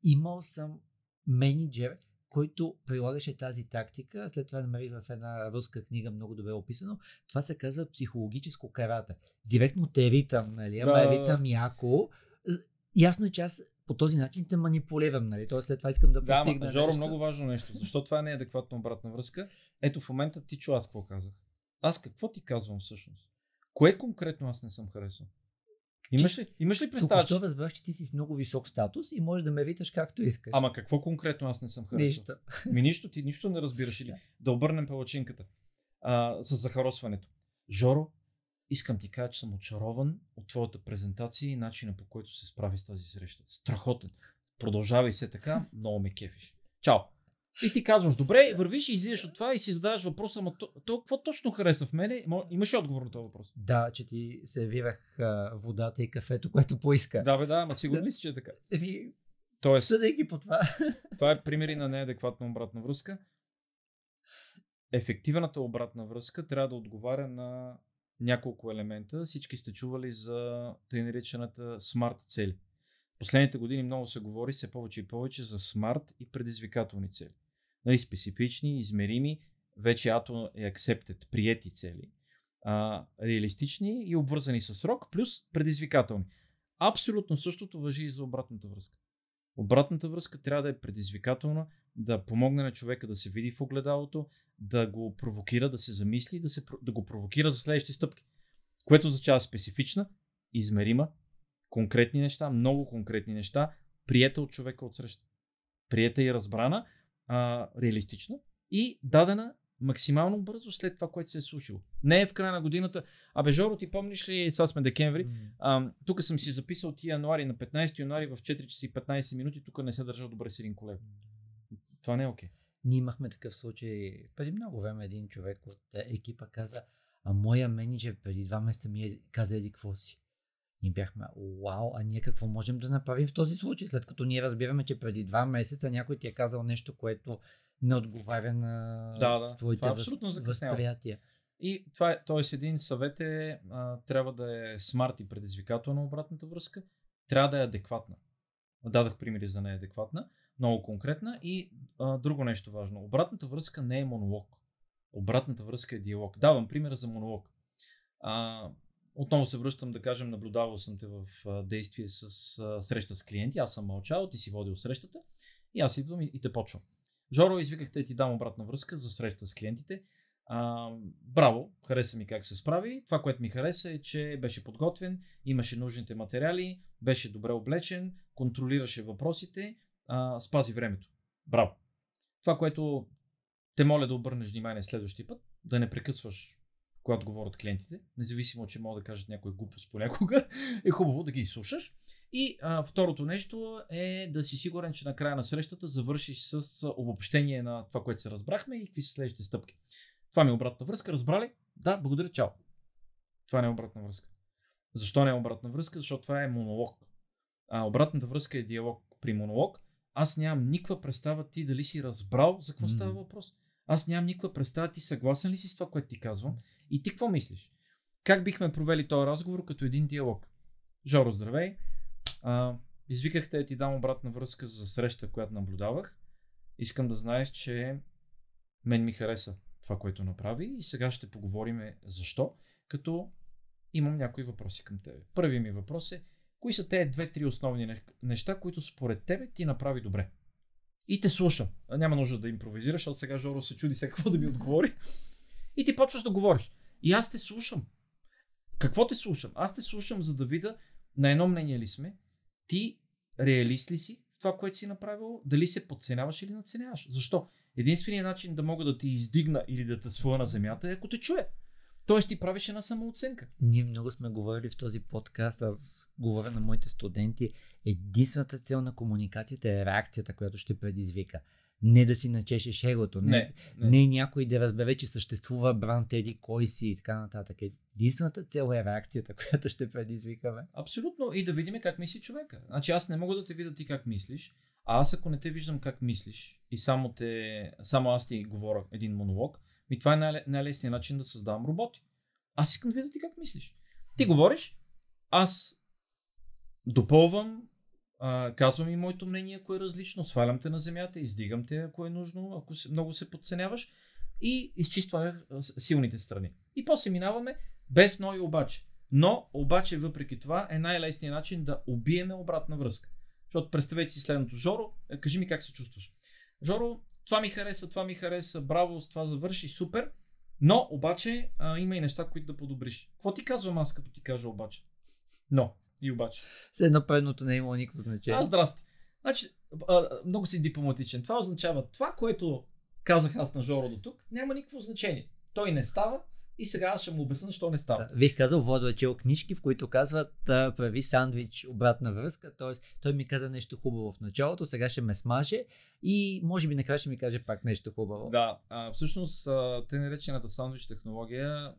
Имал съм менеджер, който прилагаше тази тактика. След това намерих в една руска книга много добре описано. Това се казва психологическо карата. Директно те ритам, нали? Ама Да. ритам яко. Ясно е, че аз по този начин те манипулирам, нали? Тоест след това искам да Да, постигна ама, Жоро, нещо. много важно нещо. Защо това не е адекватна обратна връзка? Ето в момента ти чу аз какво казах. Аз какво ти казвам всъщност? Кое конкретно аз не съм харесал? Имаш ли, имаш ли представа? Току-що разбрах, че ти си с много висок статус и можеш да ме виташ както искаш. Ама какво конкретно аз не съм харесал? Нищо. Ми нищо, ти нищо не разбираш или да обърнем палачинката а, с захаросването. Жоро, искам ти кажа, че съм очарован от твоята презентация и начина по който се справи с тази среща. Страхотен. Продължавай се така, много ме кефиш. Чао. И ти казваш, добре, вървиш и излизаш от това и си задаваш въпроса, ама то, то какво точно харесва в мене? Имаш отговор на този въпрос? Да, че ти сервирах а, водата и кафето, което поиска. Да, бе, да, ама сигурен ли си, че е така? Еми, Тоест, съдейки по това. Това е примери на неадекватна обратна връзка. Ефективната обратна връзка трябва да отговаря на няколко елемента. Всички сте чували за тъй наречената смарт цели. Последните години много се говори все повече и повече за смарт и предизвикателни цели. Нали, специфични, измерими, вече ато е accepted, приети цели. А, реалистични и обвързани с срок, плюс предизвикателни. Абсолютно същото въжи и за обратната връзка. Обратната връзка трябва да е предизвикателна, да помогне на човека да се види в огледалото, да го провокира, да се замисли, да, се, да го провокира за следващи стъпки. Което означава специфична, измерима, конкретни неща, много конкретни неща, приета от човека от среща. Приета и разбрана, а, реалистична и дадена максимално бързо след това, което се е случило. Не е в края на годината. Абе, Жоро, ти помниш ли, сега сме декември, а, тук съм си записал ти януари на 15 януари в 4 часа и 15 минути, тук не се държа добре с един колега. Това не е окей. Ние имахме такъв случай преди много време. Един човек от е, екипа каза, а моя менеджер преди два месеца ми е каза еди какво си. Ние бяхме, вау, а ние какво можем да направим в този случай, след като ние разбираме, че преди два месеца някой ти е казал нещо, което не отговаря на Да, да. твоите Това е въз- абсолютно закъсняло. възприятия. И това е, т.е. един съвет е, а, трябва да е смарт и предизвикателна обратната връзка, трябва да е адекватна. Дадах примери за неадекватна, много конкретна и а, друго нещо важно. Обратната връзка не е монолог. Обратната връзка е диалог. Давам примера за монолог. А, отново се връщам да кажем, наблюдавал съм те в действие с среща с клиенти, аз съм мълчал, ти си водил срещата и аз идвам и, и те почвам. Жоро, извикахте да ти дам обратна връзка за среща с клиентите. А, браво, хареса ми как се справи. Това, което ми хареса е, че беше подготвен, имаше нужните материали, беше добре облечен, контролираше въпросите, а, спази времето. Браво. Това, което те моля да обърнеш внимание следващия път, да не прекъсваш когато говорят клиентите, независимо, че могат да кажат някой глупост понякога, е хубаво да ги слушаш. И а, второто нещо е да си сигурен, че на края на срещата завършиш с обобщение на това, което се разбрахме и какви са следващите стъпки. Това ми е обратна връзка, разбрали? Да, благодаря, чао. Това не е обратна връзка. Защо не е обратна връзка? Защото това е монолог. А, обратната връзка е диалог. При монолог аз нямам никаква представа ти дали си разбрал за какво М. става въпрос. Аз нямам никаква представа ти съгласен ли си с това, което ти казвам и ти какво мислиш? Как бихме провели този разговор като един диалог? Жоро, здравей. А, извикахте да ти дам обратна връзка за среща, която наблюдавах. Искам да знаеш, че мен ми хареса това, което направи и сега ще поговорим защо, като имам някои въпроси към тебе. Първият ми въпрос е, кои са те две-три основни неща, които според тебе ти направи добре? И те слушам. Няма нужда да импровизираш, защото сега Жоро се чуди сега какво да ми отговори. И ти почваш да говориш. И аз те слушам. Какво те слушам? Аз те слушам, за да видя на едно мнение ли сме, ти реалист ли си в това, което си направил, дали се подценяваш или надценяваш. Защо? Единственият начин да мога да ти издигна или да те своя на земята е ако те чуя. Тоест ти правиш една самооценка. Ние много сме говорили в този подкаст, аз говоря на моите студенти, единствената цел на комуникацията е реакцията, която ще предизвика. Не да си начешеш егото, не, не, не. не някой да разбере, че съществува бранд еди, кой си и така нататък. Единствената цел е реакцията, която ще предизвикаме. Абсолютно. И да видим как мисли човека. Значи аз не мога да те видя ти как мислиш, а аз ако не те виждам как мислиш и само, те, само аз ти говоря един монолог, ми това е най- най-лесният начин да създавам роботи. Аз искам да видя ти как мислиш. Ти говориш, аз допълвам, казвам и моето мнение, ако е различно, свалям те на земята, издигам те, ако е нужно, ако много се подценяваш и изчистваме силните страни. И после минаваме без но и обаче. Но, обаче, въпреки това, е най-лесният начин да убиеме обратна връзка. Защото представете си следното. Жоро, е, кажи ми как се чувстваш. Жоро, това ми хареса, това ми хареса, браво, с това завърши, супер. Но, обаче, а, има и неща, които да подобриш. Какво ти казвам аз, като ти кажа обаче? Но, и обаче. С едно предното не е имало никакво значение. А, здрасти. Значи, а, много си дипломатичен. Това означава, това, което казах аз на Жоро до тук, няма никакво значение. Той не става, и сега аз ще му обясня защо не става. Да, бих казал, Водо е чел книжки, в които казват да прави сандвич обратна връзка, т.е. той ми каза нещо хубаво в началото, сега ще ме смаже и може би накрая ще ми каже пак нещо хубаво. Да, а, всъщност а, те наречената сандвич технология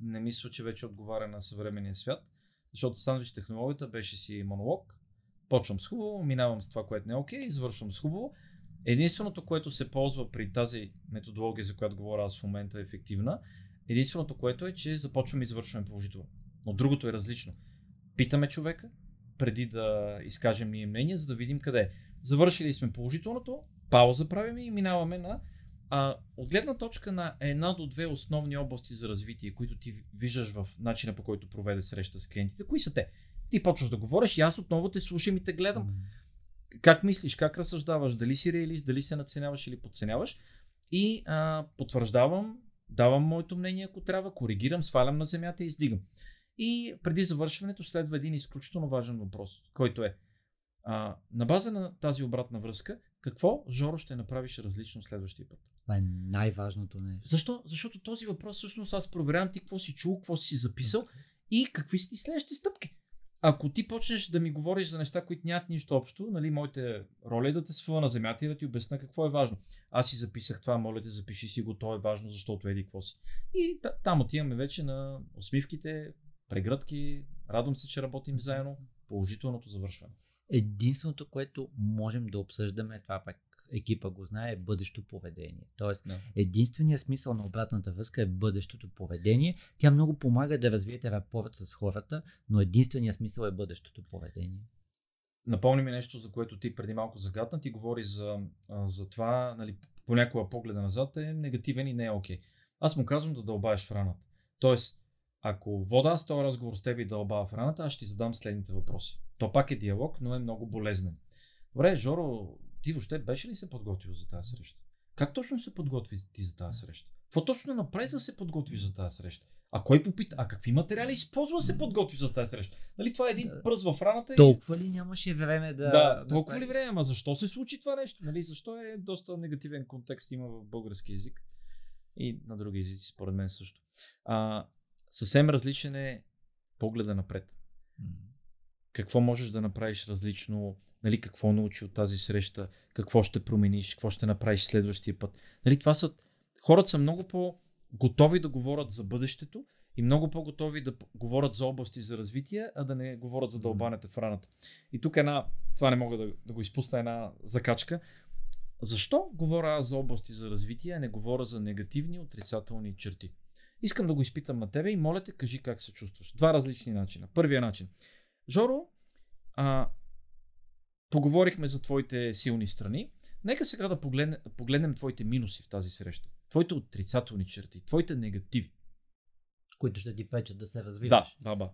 не мисля, че вече отговаря на съвременния свят, защото сандвич технологията беше си монолог, почвам с хубаво, минавам с това, което не е окей, okay, завършвам с хубаво. Единственото, което се ползва при тази методология, за която говоря аз в момента е ефективна, Единственото, което е, че започваме и завършваме положително. Но другото е различно. Питаме човека, преди да изкажем ние мнение, за да видим къде е. Завършили сме положителното, пауза правим и минаваме на а, от гледна точка на една до две основни области за развитие, които ти виждаш в начина по който проведе среща с клиентите, кои са те? Ти почваш да говориш и аз отново те слушам и те гледам. Как мислиш, как разсъждаваш, дали си реалист, дали се наценяваш или подценяваш и а, потвърждавам давам моето мнение, ако трябва, коригирам, свалям на земята и издигам. И преди завършването следва един изключително важен въпрос, който е а, на база на тази обратна връзка, какво, Жоро, ще направиш различно следващия път? Това е най-важното нещо. Защо? Защото този въпрос всъщност аз проверявам ти какво си чул, какво си записал okay. и какви са ти следващите стъпки ако ти почнеш да ми говориш за неща, които нямат нищо общо, нали, моите роля е да те свъла на земята и да ти обясна какво е важно. Аз си записах това, моля те, запиши си го, то е важно, защото еди какво си. И там отиваме вече на усмивките, прегръдки, радвам се, че работим заедно, положителното завършване. Единственото, което можем да обсъждаме, това пак екипа го знае, е бъдещо поведение. Тоест, да. единственият смисъл на обратната връзка е бъдещото поведение. Тя много помага да развиете рапорт с хората, но единственият смисъл е бъдещото поведение. Напомни ми нещо, за което ти преди малко загадна. Ти говори за, за това, нали, понякога погледа назад е негативен и не е окей. Okay. Аз му казвам да дълбаеш в раната. Тоест, ако вода аз този разговор с теб и дълбава в раната, аз ще ти задам следните въпроси. То пак е диалог, но е много болезнен. Добре, Жоро, ти въобще беше ли се подготвил за тази среща? Как точно се подготви ти за тази среща? Какво точно направи за да се подготви за тази среща? А кой попита? А какви материали използва се подготви за тази среща? Нали това е един пръз в раната? Толкова ли нямаше време да... Да, толкова да ли време? Ама защо се случи това нещо? Нали? Защо е доста негативен контекст има в български язик? И на други езици, според мен също. А, съвсем различен е погледа напред. Какво можеш да направиш различно? нали, какво научи от тази среща, какво ще промениш, какво ще направиш следващия път. Нали, това са, хората са много по-готови да говорят за бъдещето и много по-готови да говорят за области за развитие, а да не говорят за дълбането в раната. И тук една, това не мога да, да го изпусна, една закачка. Защо говоря аз за области за развитие, а не говоря за негативни, отрицателни черти? Искам да го изпитам на тебе и моля те, кажи как се чувстваш. Два различни начина. Първия начин. Жоро, а, поговорихме за твоите силни страни. Нека сега да погледнем, погледнем твоите минуси в тази среща. Твоите отрицателни черти, твоите негативи. Които ще ти пречат да се развиваш. Да, да.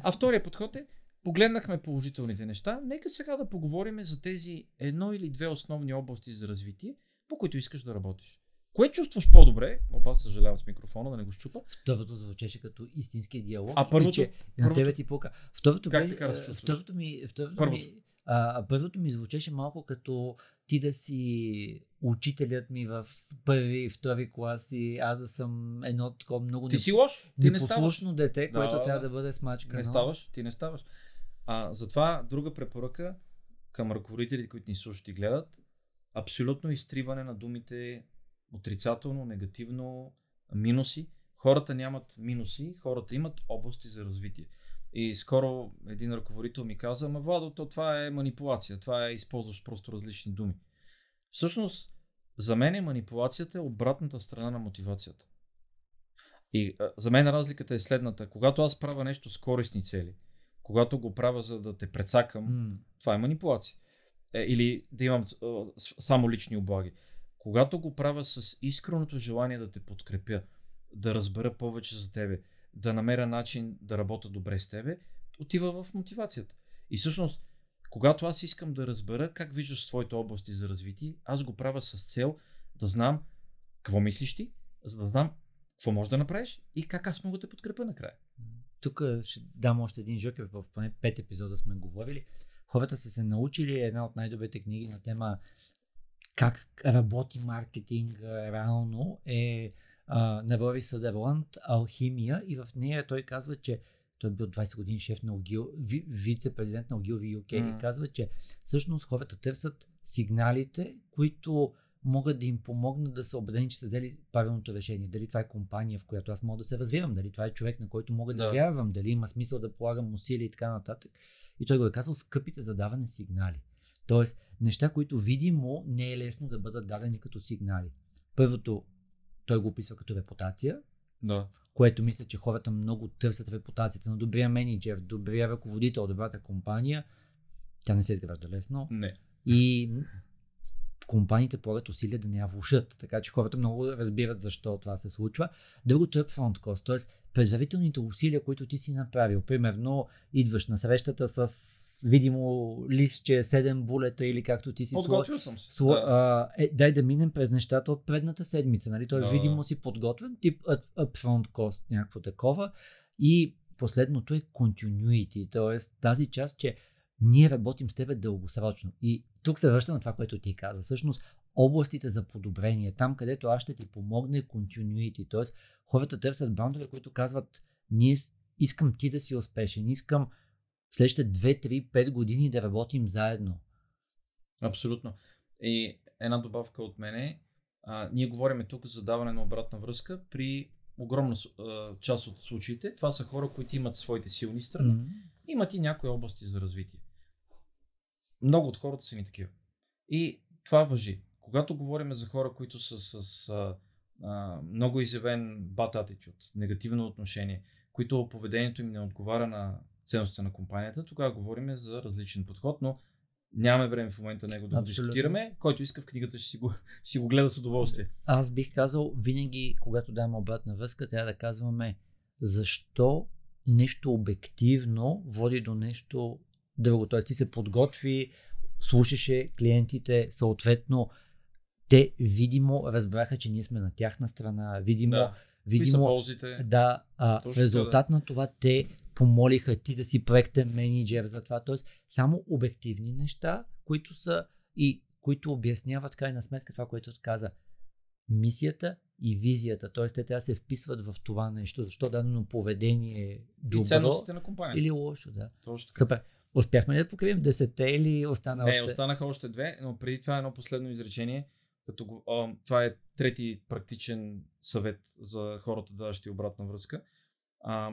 А втория подход е, погледнахме положителните неща, нека сега да поговорим за тези едно или две основни области за развитие, по които искаш да работиш. Кое чувстваш по-добре? Опа, съжалявам с микрофона, да не го щупа. Второто звучеше като истински диалог. А първото? Че първото... на тебе ти пука. Второто, как бе, така се чувстваш? второто ми, второто Първото. ми, а, първото ми звучеше малко като ти да си учителят ми в първи и втори клас и аз да съм едно такова много Ти си лош, ти не ставаш. дете, което да, трябва да. да бъде смачкано. Не ставаш, ти не ставаш. А, затова друга препоръка към ръководителите, които ни слушат и гледат, абсолютно изтриване на думите отрицателно, негативно, минуси. Хората нямат минуси, хората имат области за развитие. И скоро един ръководител ми каза, ама Владо, то това е манипулация, това е използваш просто различни думи. Всъщност, за мен е манипулацията е обратната страна на мотивацията. И а, за мен разликата е следната. Когато аз правя нещо с корисни цели, когато го правя за да те прецакам, М, това е манипулация. Е, или да имам а, само лични облаги. Когато го правя с искреното желание да те подкрепя, да разбера повече за тебе, да намеря начин да работя добре с тебе, отива в мотивацията. И всъщност, когато аз искам да разбера как виждаш своите области за развитие, аз го правя с цел да знам какво мислиш ти, за да знам какво можеш да направиш и как аз мога да те подкрепя накрая. Тук ще дам още един жокер, в поне пет епизода сме говорили. Хората са се научили една от най-добрите книги на тема как работи маркетинг реално е на Рори Съдерланд Алхимия и в нея той казва, че той е бил 20 години шеф на Огил, ви, вице-президент на Ogilvy UK Мгм. и казва, че всъщност хората търсят сигналите, които могат да им помогнат да са убедени, че са взели правилното решение. Дали това е компания, в която аз мога да се развивам, дали това е човек, на който мога да, Да. вярвам, дали има смисъл да полагам усилия и така нататък. И той го е казал скъпите за даване сигнали. Тоест, неща, които видимо не е лесно да бъдат дадени като сигнали. Първото, той го описва като репутация, Да. което мисля, че хората много търсят репутацията на добрия менеджер, добрия ръководител, добрата компания. Тя не се изгражда лесно. Не. И компаниите полагат усилия да не я влушат, така че хората много разбират защо това се случва. Другото е upfront cost, т.е. предварителните усилия, които ти си направил. Примерно, идваш на срещата с видимо листче, 7 булета или както ти си. Подготвил съм се. Сло, Да. а, е, дай да минем през нещата от предната седмица, нали? Тоест, Да. видимо си подготвен, тип up, upfront cost, някакво такова. И последното е continuity, т.е. тази част, че ние работим с тебе дългосрочно. И тук се връща на това, което ти каза. Всъщност, областите за подобрение, там където аз ще ти помогне continuity, т.е. хората търсят брандове, които казват, ние искам ти да си успешен, искам следващите 2, 3, 5 години да работим заедно. Абсолютно. И една добавка от мене. А, ние говорим тук за даване на обратна връзка при огромна а, част от случаите. Това са хора, които имат своите силни страни. М. Имат и някои области за развитие. Много от хората са ни такива. И това въжи. Когато говорим за хора, които са с а, а, много изявен bad attitude, негативно отношение, които поведението им не отговаря на ценностите на компанията, тогава говорим за различен подход, но нямаме време в момента него да го Абсолютно. дискутираме. Който иска в книгата ще си го, ще си го гледа с удоволствие. Аз бих казал, винаги, когато даваме обратна връзка, трябва да казваме защо нещо обективно води до нещо друго. Тоест ти се подготви, слушаше клиентите, съответно те видимо разбраха, че ние сме на тяхна страна, видимо, Да. Видимо ползите? да, а, в резултат на това те помолиха ти да си проектен менеджер за това. Тоест, само обективни неща, които са и които обясняват крайна сметка това, което каза. Мисията и визията. Тоест, те трябва да се вписват в това нещо, защо дадено поведение е И добро ценностите на компанията. или лошо. Да. Точно така. Супер. Успяхме ли да покрием десете или остана Не, още? останаха още две, но преди това едно последно изречение. Като а, това е трети практичен съвет за хората, даващи обратна връзка. А,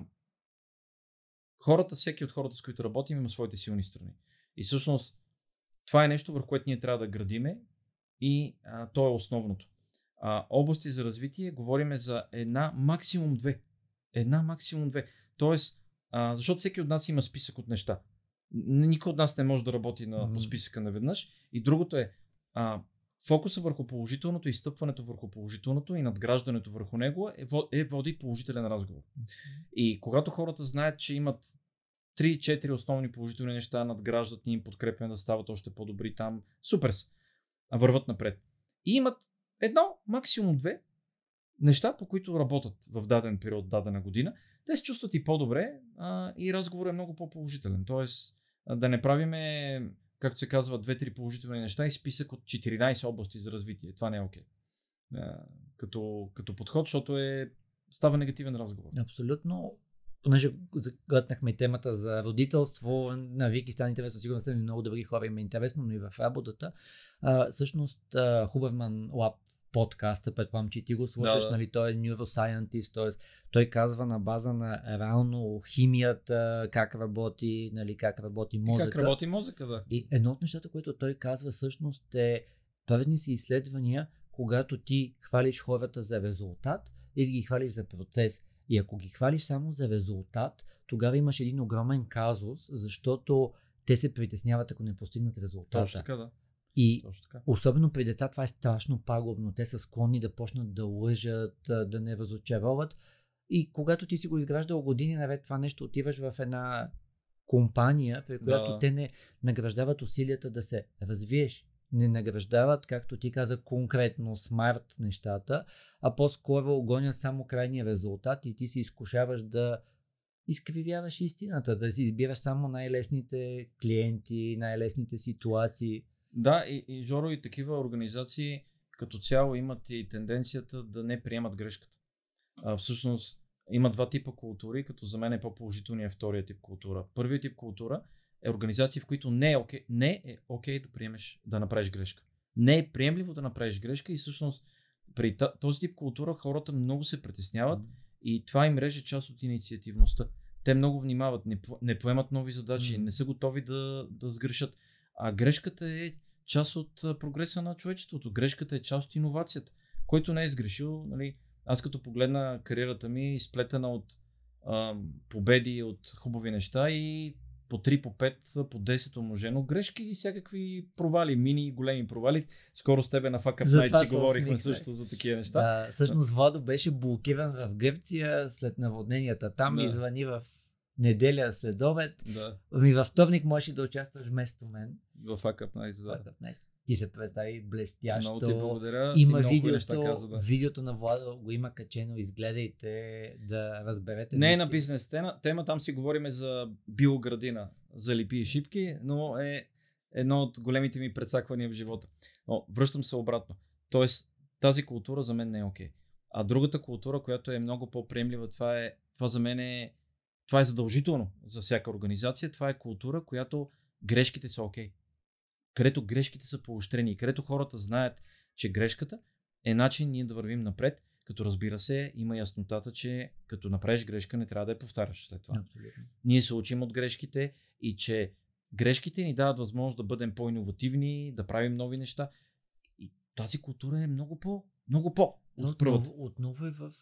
хората, всеки от хората, с които работим, има своите силни страни. И всъщност това е нещо, върху което ние трябва да градиме и а, то е основното. А, области за развитие говориме за една, максимум две. Една, максимум две. Тоест, а, защото всеки от нас има списък от неща. Никой от нас не може да работи на, Мгм. по списъка наведнъж. И другото е а, фокуса върху положителното, изстъпването върху положителното и надграждането върху него е, е води положителен разговор. И когато хората знаят, че имат 3-4 основни положителни неща, надграждат ни им подкрепяме да стават още по-добри там, супер са. Върват напред. И имат едно, максимум две неща, по които работят в даден период, дадена година, те се чувстват и по-добре а, и разговорът е много по-положителен. Тоест, да не правиме, както се казва, две-три положителни неща и списък от 14 области за развитие. Това не е окей. А, като, като подход, защото е, става негативен разговор. Абсолютно. Понеже загътнахме и темата за родителство, на Вики стана интересно, сигурно сте много добри хора, им е интересно, но и в работата. А, всъщност, Хуберман Лаб подкаста, предполагам, че и ти го слушаш, Да, да. нали, той е neuroscientist, т.е. той казва на база на реално химията, как работи, нали, как работи И мозъка. как работи мозъка, да. И едно от нещата, което той казва всъщност е праведни си изследвания, когато ти хвалиш хората за резултат или ги хвалиш за процес. И ако ги хвалиш само за резултат, тогава имаш един огромен казус, защото те се притесняват, ако не постигнат резултата. Точно така, да. И особено при деца това е страшно пагубно. Те са склонни да почнат да лъжат, да да не разочароват. И когато ти си го изграждал години наред това нещо, отиваш в една компания, при която Да. те не награждават усилията да се развиеш. Не награждават, както ти каза, конкретно смарт нещата, а по-скоро гонят само крайния резултат и ти се изкушаваш да изкривяваш истината, да си избираш само най-лесните клиенти, най-лесните ситуации. Да, и, и Жоро и такива организации като цяло имат и тенденцията да не приемат грешката. А, всъщност има два типа култури, като за мен е по-положителният втория тип култура. Първият тип култура е организации, в които не е окей, не е окей да приемеш, да направиш грешка. Не е приемливо да направиш грешка и всъщност при този тип култура хората много се притесняват и това им реже част от инициативността. Те много внимават, не, по- не поемат нови задачи, не са готови да, да сгрешат. А грешката е част от прогреса на човечеството. Грешката е част от иновацията. Който не е сгрешил, нали, аз като погледна кариерата ми, изплетена от а, победи, от хубави неща и по 3, по 5, по 10 умножено грешки и всякакви провали, мини и големи провали. Скоро с тебе на Fuck Up Night си говорихме усмихнах. също за такива неща. Да, всъщност Владо беше блокиран в Гърция след наводненията. Там Да. ми звъни в неделя след обед. Да, И във вторник можеш да участваш вместо мен. в Up Night, да. Да. Днес. Ти се представи блестящо. Много ти благодаря. Има ти видеото, каза, да. видеото на Владо го има качено, изгледайте да разберете. Не е на бизнес тема, тема, там си говориме за биоградина, за липи и шипки, но е едно от големите ми предсаквания в живота. Но връщам се обратно. Тоест, тази култура за мен не е окей. А другата култура, която е много по-приемлива, това, е, това за мен е, това е задължително за всяка организация. Това е култура, която грешките са окей. Където грешките са поощрени и където хората знаят, че грешката е начин ние да вървим напред, като разбира се, има яснотата, че като направиш грешка, не трябва да я повтаряш след това. Абсолютно. Ние се учим от грешките и че грешките ни дават възможност да бъдем по-инновативни, да правим нови неща. И тази култура е много по, много по от. Отново, отново е в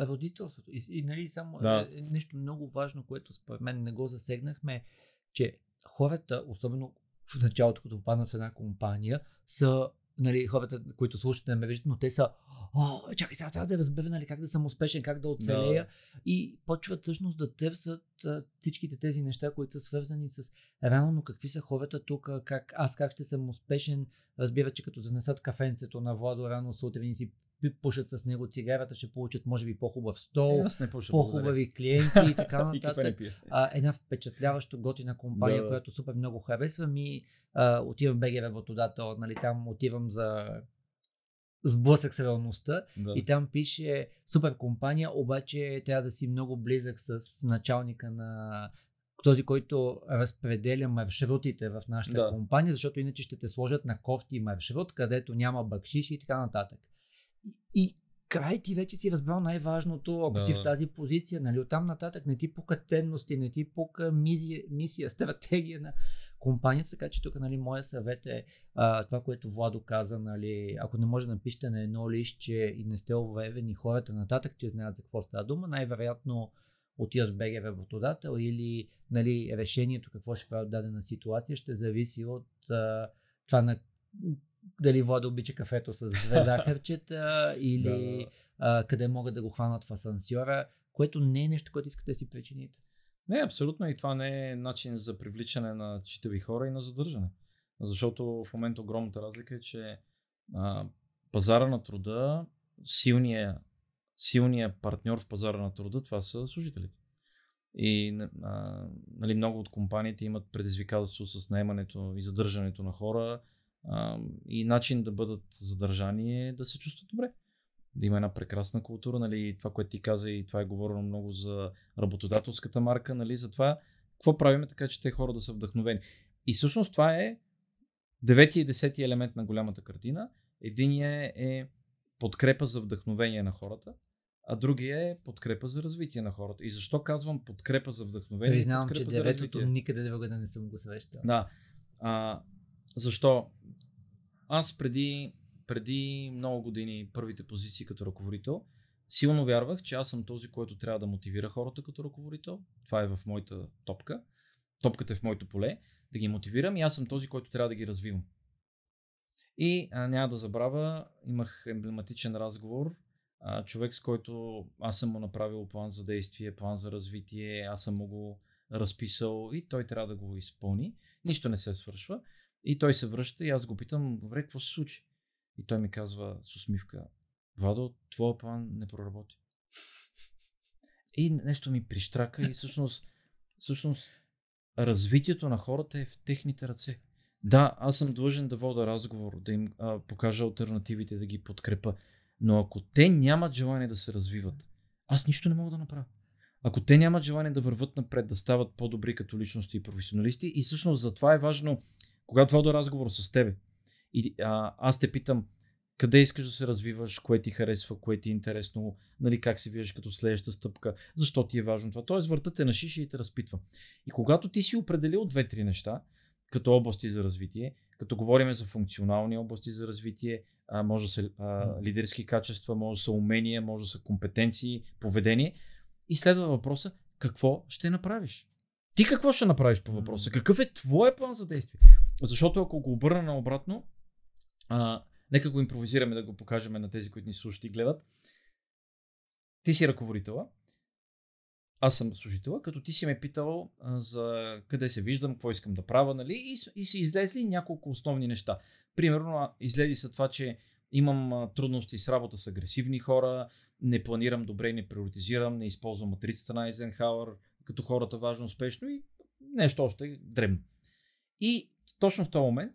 родителството. И, и нали, само Да. е, нещо много важно, което според мен не го засегнахме, че хората, особено в началото, като попаднат в една компания, са нали, хората, които слушат, не ме виждат, но те са, о, чакай, сега трябва да разбера нали, как да съм успешен, как да оцелея. И почват всъщност да търсят а, всичките тези неща, които са свързани с реално какви са хората тук, как, аз как ще съм успешен. Разбира, че като занесат кафенцето на Владо рано сутрин и си пушат с него цигарата, ще получат може би по-хубав стол, Е, пуша, по-хубави клиенти и така И нататък. пия. а, една впечатляващо готина компания, да. която супер много харесвам и а, отивам в БГ работодател, нали, там отивам за сблъсък с реалността Да. и там пише супер компания, обаче трябва да си много близък с началника на този, който разпределя маршрутите в нашата Да. компания, защото иначе ще те сложат на кофти маршрут, където няма бакшиш и така нататък. И, и край ти вече си разбрал най-важното, ако Да. си в тази позиция, нали, оттам нататък не ти пука ценности, не ти пука мисия, мисия стратегия на компанията, така че тук, нали, моя съвет е а, това, което Владо каза, нали, ако не може да напишете на едно лище и не сте уверени хората нататък, че знаят за какво става дума, най-вероятно отиваш в БГ работодател или нали, решението какво ще прави в дадена ситуация ще зависи от а, това на дали вода обича кафето с две захарчета или а, къде могат да го хванат в асансьора, което не е нещо, което искате да си причините. Не, абсолютно и това не е начин за привличане на читави хора и на задържане. Защото в момента огромната разлика е, че а, пазара на труда, силният силния партньор в пазара на труда, това са служителите. И а, нали, много от компаниите имат предизвикателство с наемането и задържането на хора а, и начин да бъдат задържани е да се чувстват добре. Да има една прекрасна култура, нали, това, което ти каза и това е говорено много за работодателската марка, нали, за това какво правиме така, че те хора да са вдъхновени. И всъщност това е девети и десети елемент на голямата картина. Единият е подкрепа за вдъхновение на хората, а другия е подкрепа за развитие на хората. И защо казвам подкрепа за вдъхновение? Признавам, че деветото никъде друга да не съм го срещал. Да. А, защо? Аз преди, преди много години, първите позиции като ръководител, силно вярвах, че аз съм този, който трябва да мотивира хората като ръководител. Това е в моята топка. Топката е в моето поле. Да ги мотивирам и аз съм този, който трябва да ги развивам. И а, няма да забравя, имах емблематичен разговор. А, човек, с който аз съм му направил план за действие, план за развитие, аз съм му го разписал и той трябва да го изпълни. Нищо не се свършва. И той се връща и аз го питам, добре, какво се случи? И той ми казва с усмивка, Владо, твоя план не проработи. И нещо ми прищрака и всъщност, всъщност развитието на хората е в техните ръце. Да, аз съм длъжен да вода разговор, да им а, покажа альтернативите, да ги подкрепа. Но ако те нямат желание да се развиват, аз нищо не мога да направя. Ако те нямат желание да върват напред, да стават по-добри като личности и професионалисти, и всъщност затова е важно, когато вода разговор с тебе, и а, аз те питам, къде искаш да се развиваш, кое ти харесва, кое ти е интересно, нали, как се виждаш като следваща стъпка, защо ти е важно това. Тоест върта те на шиша и те разпитва. И когато ти си определил две-три неща, като области за развитие, като говорим за функционални области за развитие, а, може да са а, лидерски качества, може да са умения, може да са компетенции, поведение. И следва въпроса, какво ще направиш? Ти какво ще направиш по въпроса? Какъв е твоя план за действие? Защото ако го обърна наобратно, а, нека го импровизираме да го покажем на тези, които ни слушат и гледат. Ти си ръководителя, аз съм служителя, като ти си ме питал за къде се виждам, какво искам да правя, нали? И, и си излезли няколко основни неща. Примерно, излезе са това, че имам трудности с работа с агресивни хора, не планирам добре, не приоритизирам, не използвам матрицата на Айзенхауър, като хората важно, успешно и нещо още дребно. И точно в този момент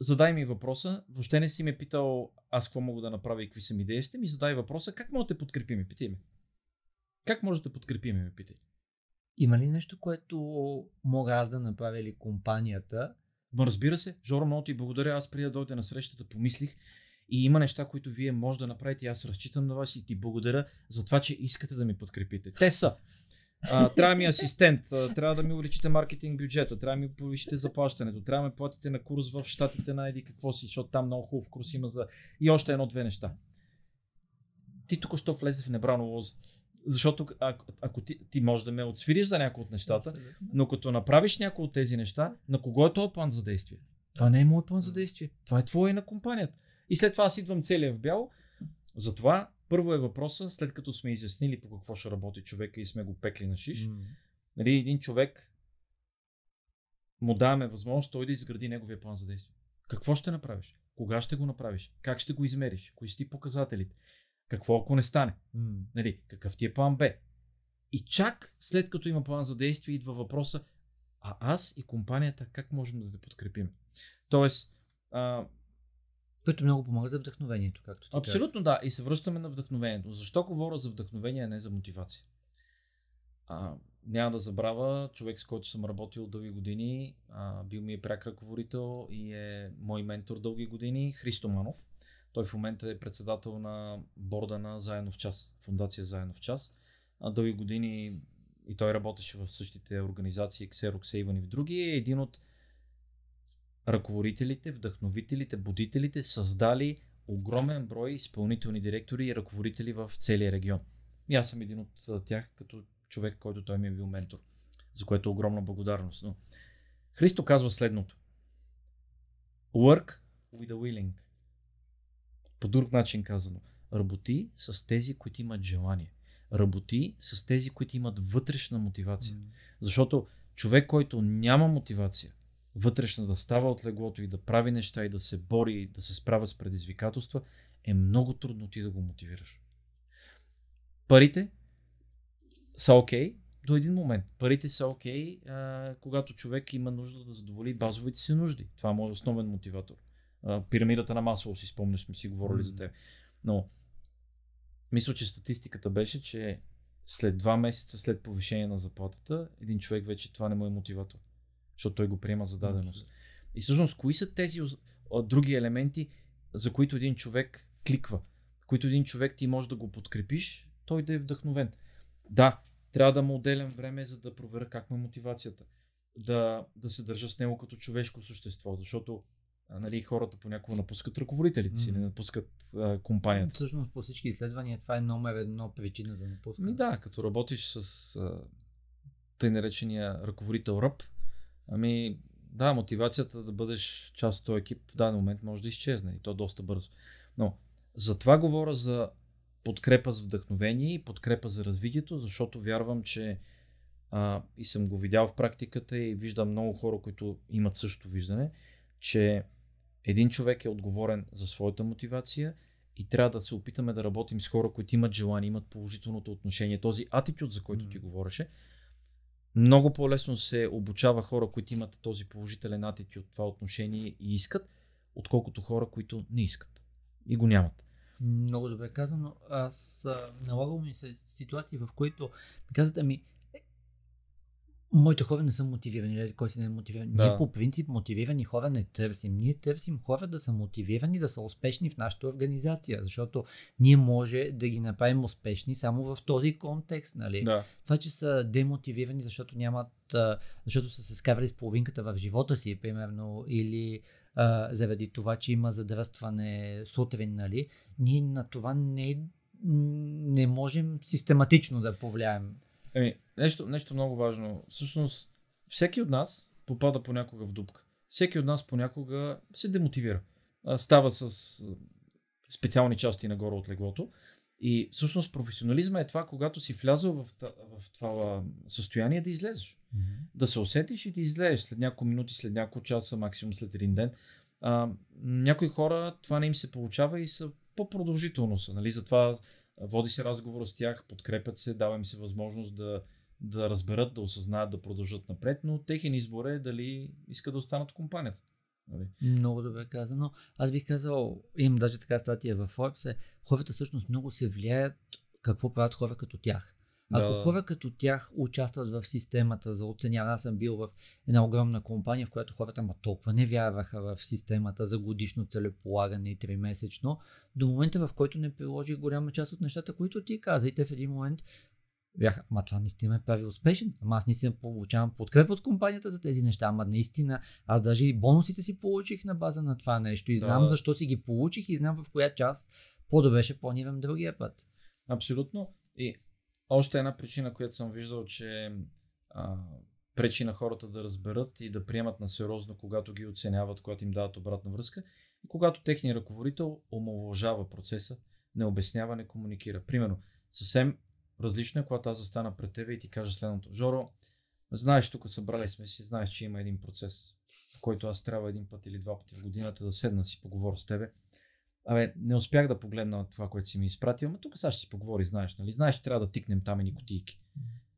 задай ми въпроса, въобще не си ме питал аз какво мога да направя и какви са ми действия, ми задай въпроса как мога да те подкрепим, питай ме. Как може да подкрепим, ме питай. Има ли нещо, което мога аз да направя или компанията? Ма разбира се, Жоро, много ти благодаря. Аз преди да дойда на срещата помислих и има неща, които вие може да направите. и Аз разчитам на вас и ти благодаря за това, че искате да ми подкрепите. Те са. А, трябва ми асистент, а, трябва да ми увеличите маркетинг бюджета, трябва да ми повишите заплащането, трябва да ме платите на курс в щатите на еди какво си, защото там много хубав курс има за... И още едно-две неща. Ти тук що влезе в небрано лоза. Защото ако, ако ти, ти можеш да ме отсвириш за някои от нещата, но като направиш някои от тези неща, на кого е този план за действие? Това не е моят план за действие. Това е твое и на компанията. И след това аз идвам целия в бяло. Затова първо е въпроса, след като сме изяснили по какво ще работи човека и сме го пекли на шиш, М. нали, един човек му даваме възможност той да изгради неговия план за действие. Какво ще направиш? Кога ще го направиш? Как ще го измериш? Кои са ти показателите? Какво ако не стане? М. Нали, какъв ти е план Б? И чак след като има план за действие, идва въпроса, а аз и компанията как можем да те подкрепим? Тоест, а, Което много помага за вдъхновението, както ти абсолютно да, и се връщаме на вдъхновението. Защо говоря за вдъхновение, а не за мотивация? А, няма да забравя човек, с който съм работил дълги години, а, бил ми е пряк ръководител и е мой ментор дълги години, Христо Манов. Той в момента е председател на борда на Заедно в час, фундация Заедно в час. А, дълги години и той работеше в същите организации, Xerox, Avon и в други. Един от ръководителите, вдъхновителите, будителите, създали огромен брой изпълнителни директори и ръководители в целия регион. И аз съм един от тях като човек, който той ми е бил ментор, за което е огромна благодарност. Но Христо казва следното. Work with a willing. По друг начин казано. Работи с тези, които имат желание. Работи с тези, които имат вътрешна мотивация. Mm. Защото човек, който няма мотивация, вътрешна да става от леглото и да прави неща и да се бори и да се справя с предизвикателства, е много трудно ти да го мотивираш. Парите са окей okay, до един момент. Парите са окей, okay, когато човек има нужда да задоволи базовите си нужди. Това е моят основен мотиватор. А, пирамидата на масово си спомняш, сме си говорили mm. за теб. Но мисля, че статистиката беше, че след два месеца след повишение на заплатата, един човек вече това не му е мотиватор. Защото той го приема за даденост. И всъщност, кои са тези други елементи, за които един човек кликва, които един човек ти може да го подкрепиш, той да е вдъхновен. Да, трябва да му отделям време, за да проверя как му е мотивацията. Да, да се държа с него като човешко същество, защото нали, хората понякога напускат ръководителите си, mm. не напускат а, компанията. Всъщност по всички изследвания това е номер едно причина за напускане. Да, като работиш с а, тъй наречения ръководител ръб, ами да, мотивацията да бъдеш част от този екип в даден момент може да изчезне и то доста бързо. Но затова говоря за подкрепа за вдъхновение и подкрепа за развитието, защото вярвам, че а, и съм го видял в практиката и виждам много хора, които имат същото виждане, че един човек е отговорен за своята мотивация и трябва да се опитаме да работим с хора, които имат желание, имат положителното отношение, този атитюд, за който ти говореше. Много по-лесно се обучава хора, които имат този положителен атитюд, това отношение и искат, отколкото хора, които не искат и го нямат. Много добре казано. Аз налагам ми се ситуации, в които ми казват, ами, моите хора не са мотивирани, кой си не е мотивиран. Да. Ние по принцип мотивирани хора не търсим. Ние търсим хора да са мотивирани, да са успешни в нашата организация, защото ние може да ги направим успешни само в този контекст. Нали? Да. Това, че са демотивирани, защото нямат, защото са се скарали с половинката в живота си, примерно, или а, заради това, че има задръстване сутрин, нали, ние на това не, не можем систематично да повлияем. Еми, нещо, нещо много важно. Всъщност, всеки от нас попада понякога в дупка. Всеки от нас понякога се демотивира. Става с специални части нагоре от леглото. И всъщност професионализма е това, когато си влязъл в, в това състояние да излезеш. Mm-hmm. Да се усетиш и да излезеш след няколко минути, след няколко часа, максимум след един ден. А, някои хора това не им се получава и са по-продължително са. Нали? Затова води се разговор с тях, подкрепят се, дава им се възможност да, да разберат, да осъзнаят, да продължат напред, но техен избор е дали искат да останат в компанията. Нали? Много добре казано. Аз бих казал, имам даже така статия в Forbes, е, хората всъщност много се влияят какво правят хора като тях. Ако да. хора като тях участват в системата за оценяване, аз съм бил в една огромна компания, в която хората ма толкова не вярваха в системата за годишно целеполагане и тримесечно, до момента в който не приложих голяма част от нещата, които ти каза. И те в един момент бяха, ама това наистина ме прави успешен. Ама аз наистина получавам подкреп от компанията за тези неща. Ама наистина, аз даже и бонусите си получих на база на това нещо. И знам да. защо си ги получих и знам в коя част по-добре ще планирам другия път. Абсолютно. И още една причина, която съм виждал, че а, пречи на хората да разберат и да приемат на сериозно, когато ги оценяват, когато им дават обратна връзка, и когато техният ръководител омалважава процеса, не обяснява, не комуникира. Примерно, съвсем различно е, когато аз застана пред тебе и ти кажа следното. Жоро, знаеш, тук събрали сме си, знаеш, че има един процес, в който аз трябва един път или два пъти в годината да седна си поговоря с тебе Абе, не успях да погледна това, което си ми изпратил, но тук сега ще си поговори, знаеш, нали? Знаеш, че трябва да тикнем там и кутийки.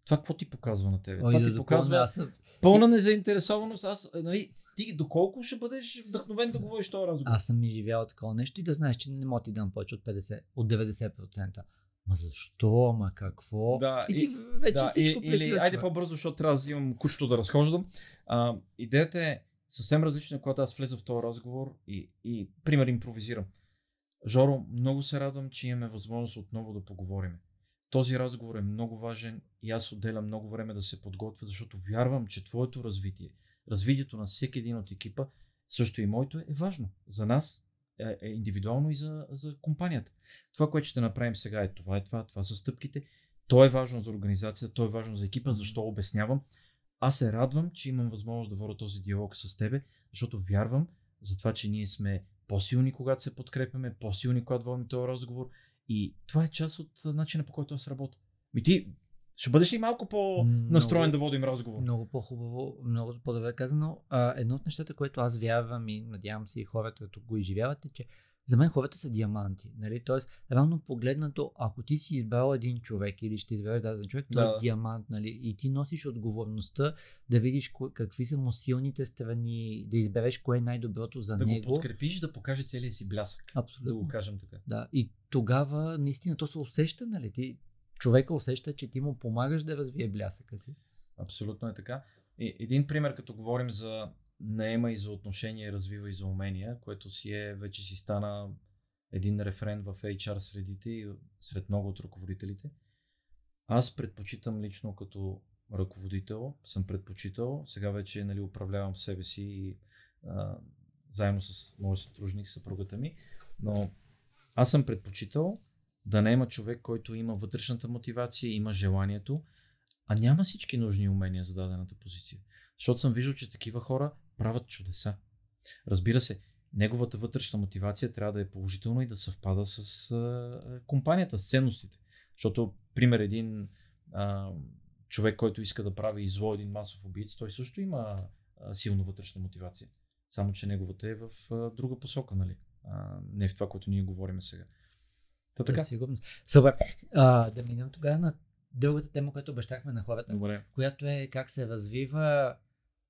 Това какво ти показва на тебе? Ой, това да ти показва аз съм... пълна незаинтересованост. Аз, нали, ти доколко ще бъдеш вдъхновен да говориш този разговор? Аз съм изживял такова нещо и да знаеш, че не мога ти дам повече от 50, от 90%. Ма защо? Ма какво? Да, и ти вече да, всичко и, Или, айде по-бързо, защото трябва да взимам кучето да разхождам. А, идеята е съвсем различна, когато аз влеза в този разговор и, и пример импровизирам. Жоро, много се радвам, че имаме възможност отново да поговорим. Този разговор е много важен и аз отделям много време да се подготвя, защото вярвам, че твоето развитие, развитието на всеки един от екипа, също и моето е важно за нас, е, е индивидуално и за, за компанията. Това, което ще направим сега е това, е това, това са стъпките. То е важно за организацията, то е важно за екипа, защо обяснявам. Аз се радвам, че имам възможност да водя този диалог с тебе, защото вярвам за това, че ние сме по-силни, когато се подкрепяме, по-силни, когато водим този разговор. И това е част от начина по който аз работя. Ми ти ще бъдеш ли малко по-настроен много, да водим разговор? Много по-хубаво, много по-добре казано. А, едно от нещата, което аз вярвам и надявам се и хората, които го изживяват, е, че за мен хората са диаманти. Нали? Тоест, равно погледнато, ако ти си избрал един човек или ще избереш даден човек, да. той е диамант. Нали? И ти носиш отговорността да видиш какви са му силните страни, да избереш кое е най-доброто за да него. Да го подкрепиш, да покаже целия си блясък. Абсолютно. Да го кажем така. Да. И тогава наистина то се усеща, нали? Ти, човека усеща, че ти му помагаш да развие блясъка си. Абсолютно е така. И, един пример, като говорим за наема и за отношения, развива и за умения, което си е, вече си стана един рефрен в HR средите и сред много от ръководителите. Аз предпочитам лично като ръководител, съм предпочитал, сега вече нали, управлявам себе си и а, заедно с моят сътрудник, съпругата ми, но аз съм предпочитал да не има човек, който има вътрешната мотивация, има желанието, а няма всички нужни умения за дадената позиция. Защото съм виждал, че такива хора правят чудеса. Разбира се, неговата вътрешна мотивация трябва да е положителна и да съвпада с а, компанията, с ценностите. Защото, пример, един а, човек, който иска да прави зло един масов убийц, той също има а, силна вътрешна мотивация. Само, че неговата е в а, друга посока, нали? А, не в това, което ние говорим сега. Та така. Сигурно. Супер. А, да минем тогава на другата тема, която обещахме на хората, Добре. която е как се развива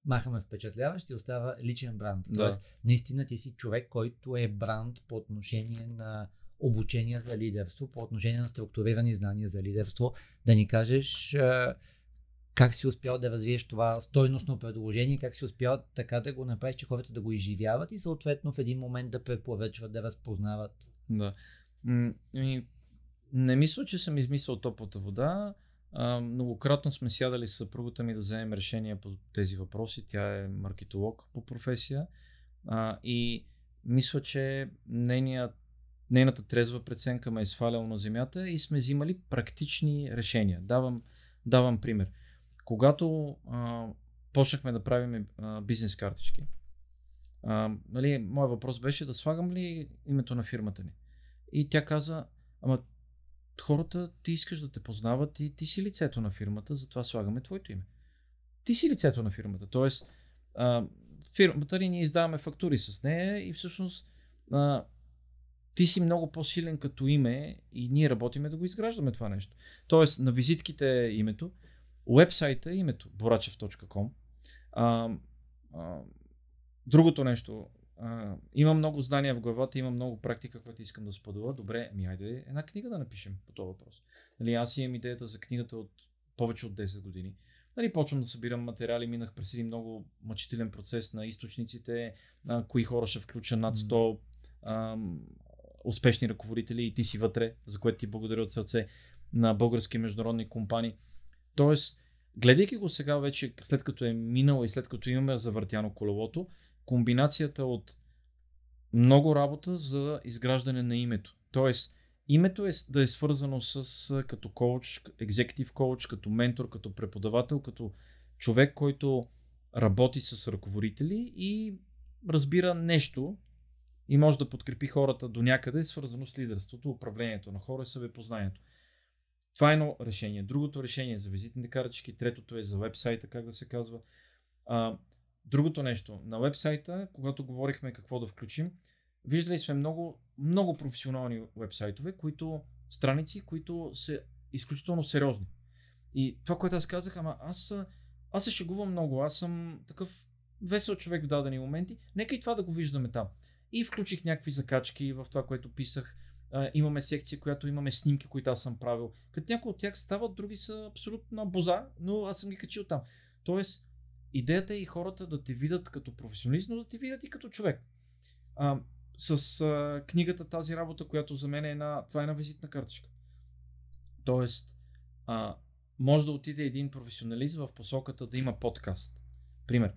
махаме впечатляващ и остава личен бранд. Да. Тоест, наистина ти си човек, който е бранд по отношение на обучение за лидерство, по отношение на структурирани знания за лидерство. Да ни кажеш как си успял да развиеш това стойностно предложение, как си успял така да го направиш, че хората да го изживяват и съответно в един момент да препоръчват, да разпознават. Да. М- не мисля, че съм измислил топлата вода. Многократно сме сядали с съпругата ми да вземем решения по тези въпроси. Тя е маркетолог по професия а, и мисля, че нейният нейната трезва преценка ме е сваляла на земята и сме взимали практични решения. Давам, давам пример. Когато а, почнахме да правим а, бизнес картички, а, нали, моят въпрос беше да слагам ли името на фирмата ни. И тя каза, ама хората ти искаш да те познават и ти си лицето на фирмата, затова слагаме твоето име. Ти си лицето на фирмата. Тоест, фирмата ни ние издаваме фактури с нея и всъщност а, ти си много по-силен като име и ние работиме да го изграждаме това нещо. Тоест, на визитките е името, уебсайта е името borachев.com. А, а, другото нещо, а, има много знания в главата, има много практика, която искам да споделя. Добре, ми айде една книга да напишем по този въпрос. Нали, аз имам идеята за книгата от повече от 10 години. Нали, почвам да събирам материали, минах през един много мъчителен процес на източниците, на кои хора ще включа над 100 а, успешни ръководители и ти си вътре, за което ти благодаря от сърце на български международни компании. Тоест, гледайки го сега вече, след като е минало и след като имаме завъртяно колелото, комбинацията от много работа за изграждане на името. Тоест, името е да е свързано с като коуч, екзекутив коуч, като ментор, като преподавател, като човек, който работи с ръководители и разбира нещо и може да подкрепи хората до някъде, свързано с лидерството, управлението на хора и събепознанието. Това е едно решение. Другото решение е за визитните картички, третото е за вебсайта, как да се казва. А, Другото нещо, на вебсайта, когато говорихме какво да включим, виждали сме много, много професионални вебсайтове, които, страници, които са изключително сериозни. И това, което аз казах, ама аз, аз се шегувам много, аз съм такъв весел човек в дадени моменти, нека и това да го виждаме там. И включих някакви закачки в това, което писах. А, имаме секция, която имаме снимки, които аз съм правил. Като някои от тях стават, други са абсолютно боза, но аз съм ги качил там. Тоест, Идеята е и хората да те видят като професионалист, но да те видят и като човек. А, с а, книгата тази работа, която за мен е една, това е една визитна картичка. Тоест, а, може да отиде един професионалист в посоката да има подкаст. Пример,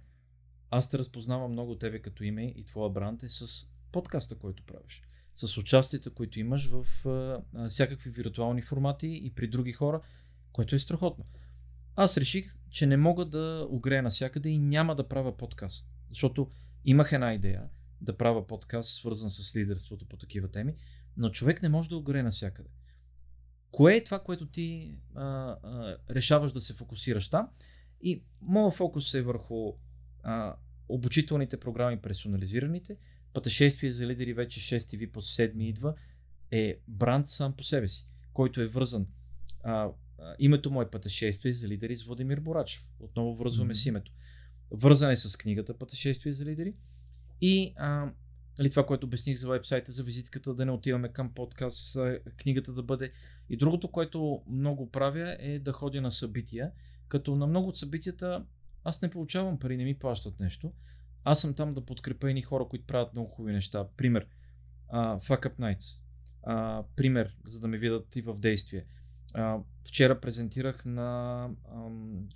аз те разпознавам много тебе като име и твоя бранд е с подкаста, който правиш. С участията, които имаш в а, всякакви виртуални формати и при други хора. което е страхотно. Аз реших, че не мога да огрея навсякъде и няма да правя подкаст. Защото имах една идея да правя подкаст, свързан с лидерството по такива теми, но човек не може да огрее навсякъде. Кое е това, което ти а, а, решаваш да се фокусираш там? И моят фокус е върху а, обучителните програми, персонализираните. Пътешествие за лидери вече 6 ви по 7 идва. Е бранд сам по себе си, който е вързан. А, а, името му е Пътешествие за лидери с Владимир Борачев. Отново връзваме mm-hmm. с името. Вързан е с книгата Пътешествие за лидери. И а, нали, това, което обясних за вебсайта, за визитката, да не отиваме към подкаст, книгата да бъде. И другото, което много правя е да ходя на събития, като на много от събитията аз не получавам пари, не ми плащат нещо. Аз съм там да подкрепя едни хора, които правят много хубави неща. Пример, uh, Fuck Up Nights. Uh, пример, за да ме видят и в действие. Вчера презентирах на um,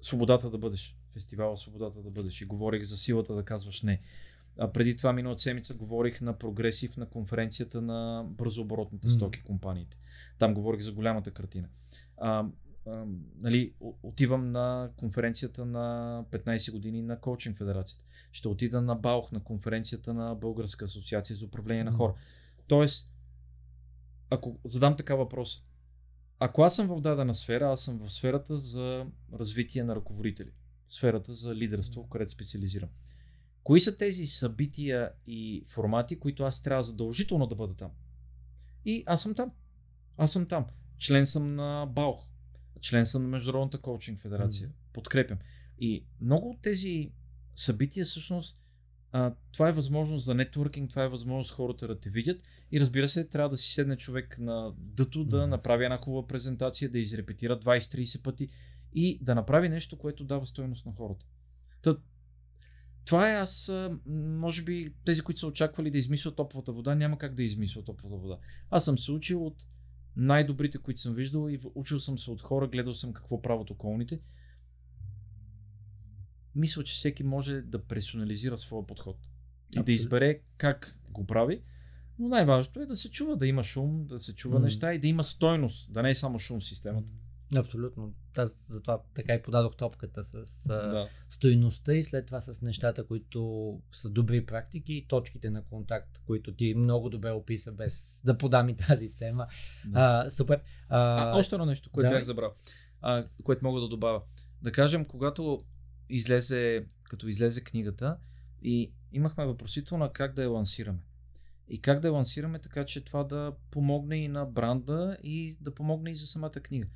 Свободата да бъдеш. Фестивала Свободата да бъдеш. И говорих за силата да казваш не. А преди това миналата седмица говорих на прогресив на конференцията на бързооборотните mm. стоки компаниите. Там говорих за голямата картина. А, а, нали, отивам на конференцията на 15 години на Коучинг Федерацията. Ще отида на Баух, на конференцията на Българска асоциация за управление mm. на хора. Тоест, ако задам така въпрос, ако аз съм в дадена сфера, аз съм в сферата за развитие на ръководители, сферата за лидерство, където специализирам. Кои са тези събития и формати, които аз трябва задължително да бъда там? И аз съм там. Аз съм там. Член съм на БАУХ. Член съм на Международната коучинг федерация. Подкрепям. И много от тези събития всъщност а, това е възможност за нетворкинг, това е възможност хората да те видят и разбира се, трябва да си седне човек на дъто, да mm. направи една хубава презентация, да изрепетира 20-30 пъти и да направи нещо, което дава стоеност на хората. Та, това е аз, може би тези, които са очаквали да измислят топлата вода, няма как да измислят топлата вода. Аз съм се учил от най-добрите, които съм виждал и учил съм се от хора, гледал съм какво правят околните. Мисля, че всеки може да персонализира своя подход и да избере как го прави. Но най-важното е да се чува, да има шум, да се чува mm. неща и да има стойност, да не е само шум в системата. Абсолютно. Аз затова така и подадох топката с да. стоиността и след това с нещата, които са добри практики и точките на контакт, които ти много добре описа без да подам и тази тема. Да. А, супер. А, а, още едно нещо, което да. бях забрал, а, което мога да добавя. Да кажем, когато излезе, като излезе книгата и имахме въпросителна как да я лансираме. И как да я лансираме така, че това да помогне и на бранда и да помогне и за самата книга.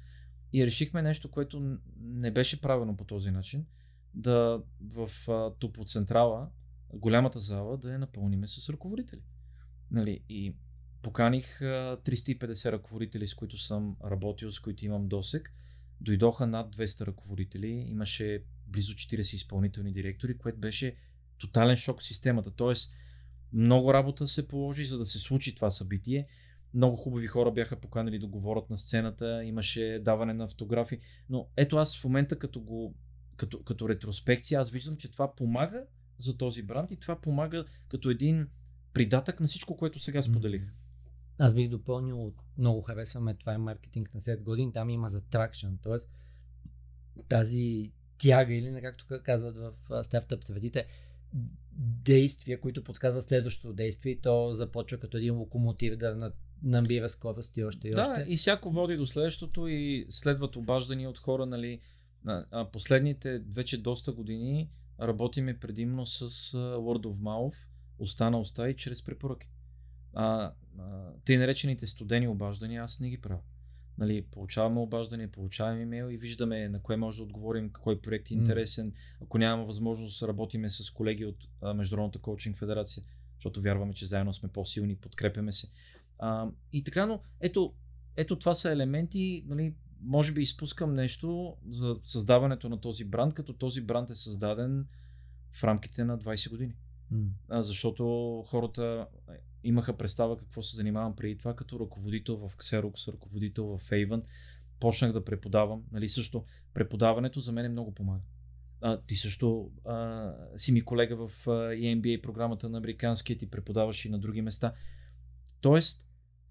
И решихме нещо, което не беше правено по този начин, да в топоцентрала, голямата зала, да я напълниме с ръководители. Нали? И поканих 350 ръководители, с които съм работил, с които имам досек. Дойдоха над 200 ръководители, имаше близо 40 изпълнителни директори, което беше тотален шок в системата. Тоест, много работа се положи, за да се случи това събитие. Много хубави хора бяха поканали да говорят на сцената, имаше даване на автографи. Но ето аз в момента като, го, като, като ретроспекция, аз виждам, че това помага за този бранд и това помага като един придатък на всичко, което сега споделих. Аз бих допълнил, много харесваме, това е маркетинг на 7 години, там има за тракшн, т.е. тази тяга или, както казват в стартъп съветите, действия, които подсказват следващото действие и то започва като един локомотив да набира скорост и още и да, още. Да, и всяко води до следващото и следват обаждания от хора, нали. Последните вече доста години работиме предимно с Word of Mouth, уста на уста и чрез препоръки. А, а, те наречените студени обаждания аз не ги правя. Нали, получаваме обаждане, получаваме имейл и виждаме на кое може да отговорим, кой проект е интересен. Ако нямаме възможност да работиме с колеги от а, Международната коучинг федерация, защото вярваме, че заедно сме по-силни, подкрепяме се. А, и така, но ето, ето това са елементи, нали, може би изпускам нещо за създаването на този бранд, като този бранд е създаден в рамките на 20 години. Mm. А, защото хората имаха представа какво се занимавам преди това, като ръководител в Xerox, ръководител в Avon. Почнах да преподавам. Нали, също преподаването за мен е много помага. А, ти също а, си ми колега в а, EMBA програмата на американския, ти преподаваш и на други места. Тоест,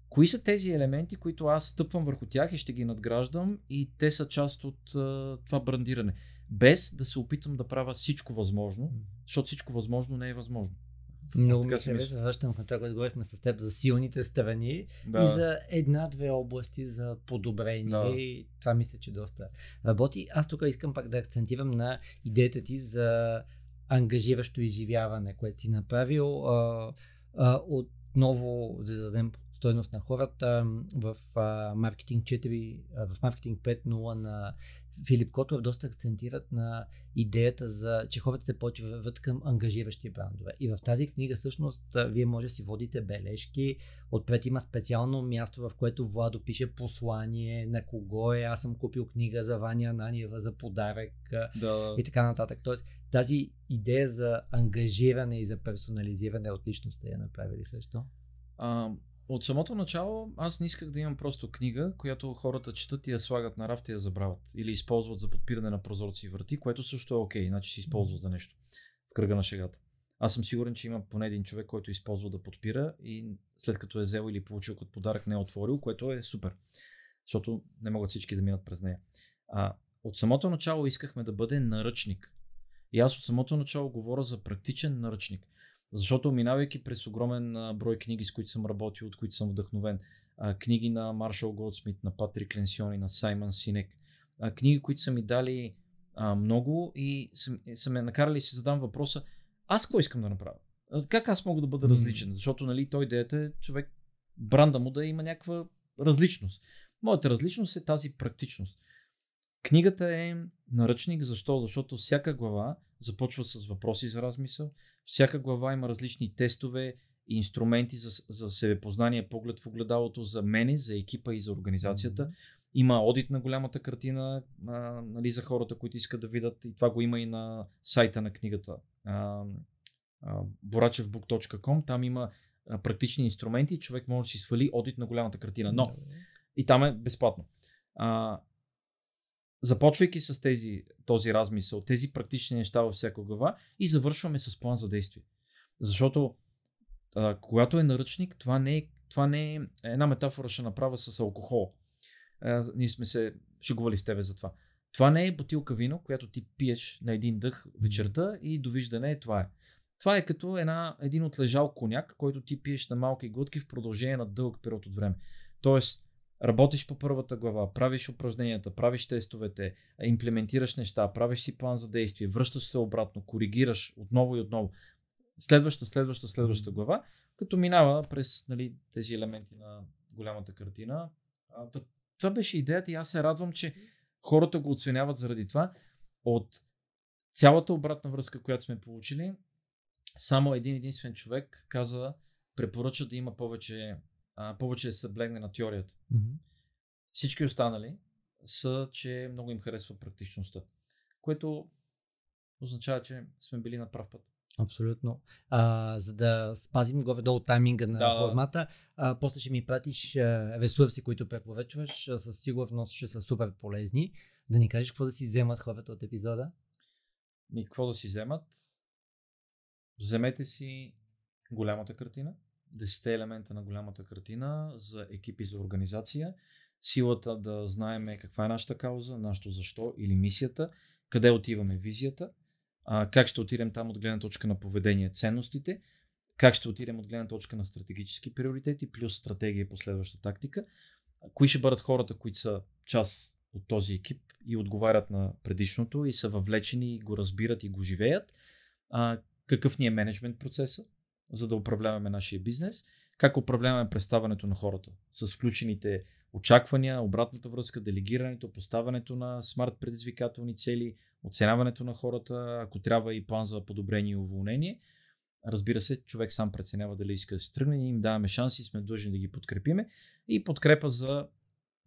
кои са тези елементи, които аз стъпвам върху тях и ще ги надграждам и те са част от а, това брандиране. Без да се опитвам да правя всичко възможно, защото всичко възможно не е възможно. Много ми се хареса, връщам към това, което говорихме с теб за силните страни да. и за една-две области за подобрение. Да. И това мисля, че доста работи. Аз тук искам пак да акцентирам на идеята ти за ангажиращо изживяване, което си направил. А, а, отново да дадем стойност на хората в маркетинг 4, в маркетинг 5.0 на Филип Котов доста акцентират на идеята за, че хората се почват към ангажиращи брандове. И в тази книга всъщност вие може да си водите бележки. Отпред има специално място, в което Владо пише послание на кого е. Аз съм купил книга за Ваня Ананиева за подарък да. и така нататък. Тоест тази идея за ангажиране и за персонализиране от личността я направили също? А, от самото начало аз не исках да имам просто книга, която хората четат и я слагат на рафта и я забравят. Или използват за подпиране на прозорци и врати, което също е окей, значи се използва за нещо. В кръга на шегата. Аз съм сигурен, че има поне един човек, който използва да подпира и след като е взел или получил като подарък не е отворил, което е супер. Защото не могат всички да минат през нея. А, от самото начало искахме да бъде наръчник. И аз от самото начало говоря за практичен наръчник. Защото минавайки през огромен брой книги, с които съм работил, от които съм вдъхновен, книги на Маршал Голдсмит, на Патрик Ленсиони, на Саймън Синек, книги, които са ми дали много и са, ме накарали си задам въпроса, аз какво искам да направя? Как аз мога да бъда различен? Защото нали, той идеята е човек, бранда му да има някаква различност. Моята различност е тази практичност. Книгата е наръчник. Защо? Защото всяка глава започва с въпроси за размисъл. Всяка глава има различни тестове и инструменти за, за себепознание, поглед в огледалото за мене, за екипа и за организацията. Има одит на голямата картина а, нали, за хората, които искат да видят и това го има и на сайта на книгата а, а, borachevbook.com. Там има а, практични инструменти и човек може да си свали одит на голямата картина. Но и там е безплатно. А, започвайки с тези, този размисъл, тези практични неща във всяка глава и завършваме с план за действие. Защото а, когато е наръчник, това не е, това не е една метафора ще направя с алкохол. А, ние сме се шегували с тебе за това. Това не е бутилка вино, която ти пиеш на един дъх вечерта и довиждане това е. Това е като една, един отлежал коняк, който ти пиеш на малки глътки в продължение на дълъг период от време. Тоест, Работиш по първата глава, правиш упражненията, правиш тестовете, имплементираш неща, правиш си план за действие, връщаш се обратно, коригираш отново и отново. Следваща, следваща, следваща глава, като минава през нали, тези елементи на голямата картина. А, това беше идеята и аз се радвам, че хората го оценяват заради това. От цялата обратна връзка, която сме получили, само един единствен човек каза, препоръча да има повече а, повече се блегне на теорията. Mm-hmm. Всички останали са, че много им харесва практичността, което означава, че сме били на прав път. Абсолютно. А, за да спазим горе-долу тайминга на да, формата, а, после ще ми пратиш а, ресурси, които препоръчваш. Със сигурност ще са супер полезни. Да ни кажеш какво да си вземат хората от епизода? Ми, какво да си вземат? Вземете си голямата картина, десете елемента на голямата картина за екипи за организация, силата да знаеме каква е нашата кауза, нашето защо или мисията, къде отиваме визията, как ще отидем там от гледна точка на поведение, ценностите, как ще отидем от гледна точка на стратегически приоритети, плюс стратегия и последваща тактика, кои ще бъдат хората, които са част от този екип и отговарят на предишното и са въвлечени и го разбират и го живеят, какъв ни е менеджмент процеса, за да управляваме нашия бизнес, как управляваме представането на хората с включените очаквания, обратната връзка, делегирането, поставянето на смарт предизвикателни цели, оценяването на хората, ако трябва и план за подобрение и уволнение. Разбира се, човек сам преценява дали иска да се тръгне, ние им даваме шанси, сме длъжни да ги подкрепиме и подкрепа за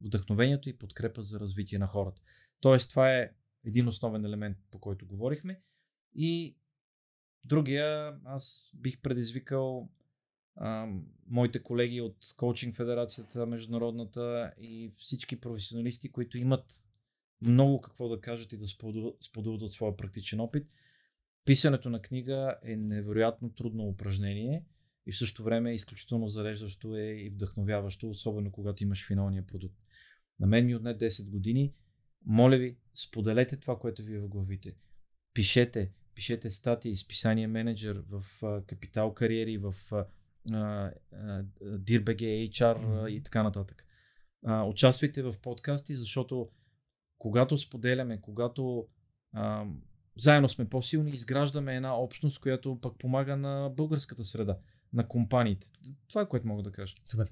вдъхновението и подкрепа за развитие на хората. Тоест, това е един основен елемент, по който говорихме. И Другия, аз бих предизвикал а, моите колеги от Коучинг Федерацията, Международната и всички професионалисти, които имат много какво да кажат и да споделят от своя практичен опит. Писането на книга е невероятно трудно упражнение и в същото време изключително зареждащо е и вдъхновяващо, особено когато имаш финалния продукт. На мен ми отне 10 години. Моля ви, споделете това, което ви е в главите. Пишете, пишете статии, списание менеджер в Капитал Кариери, в DIRBG, HR uh, и така нататък. Uh, участвайте в подкасти, защото когато споделяме, когато uh, заедно сме по-силни, изграждаме една общност, която пък помага на българската среда, на компаниите. Това е което мога да кажа. Супер.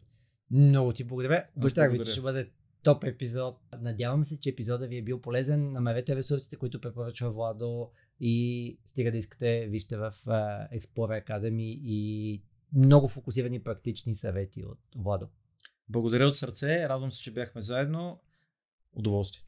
Много ти благодаря. Обещах ви, че ще бъде топ епизод. Надявам се, че епизода ви е бил полезен. Намерете ресурсите, които препоръчва Владо и стига да искате, вижте в uh, Explorer Academy и много фокусирани практични съвети от Владо. Благодаря от сърце, радвам се, че бяхме заедно. Удоволствие.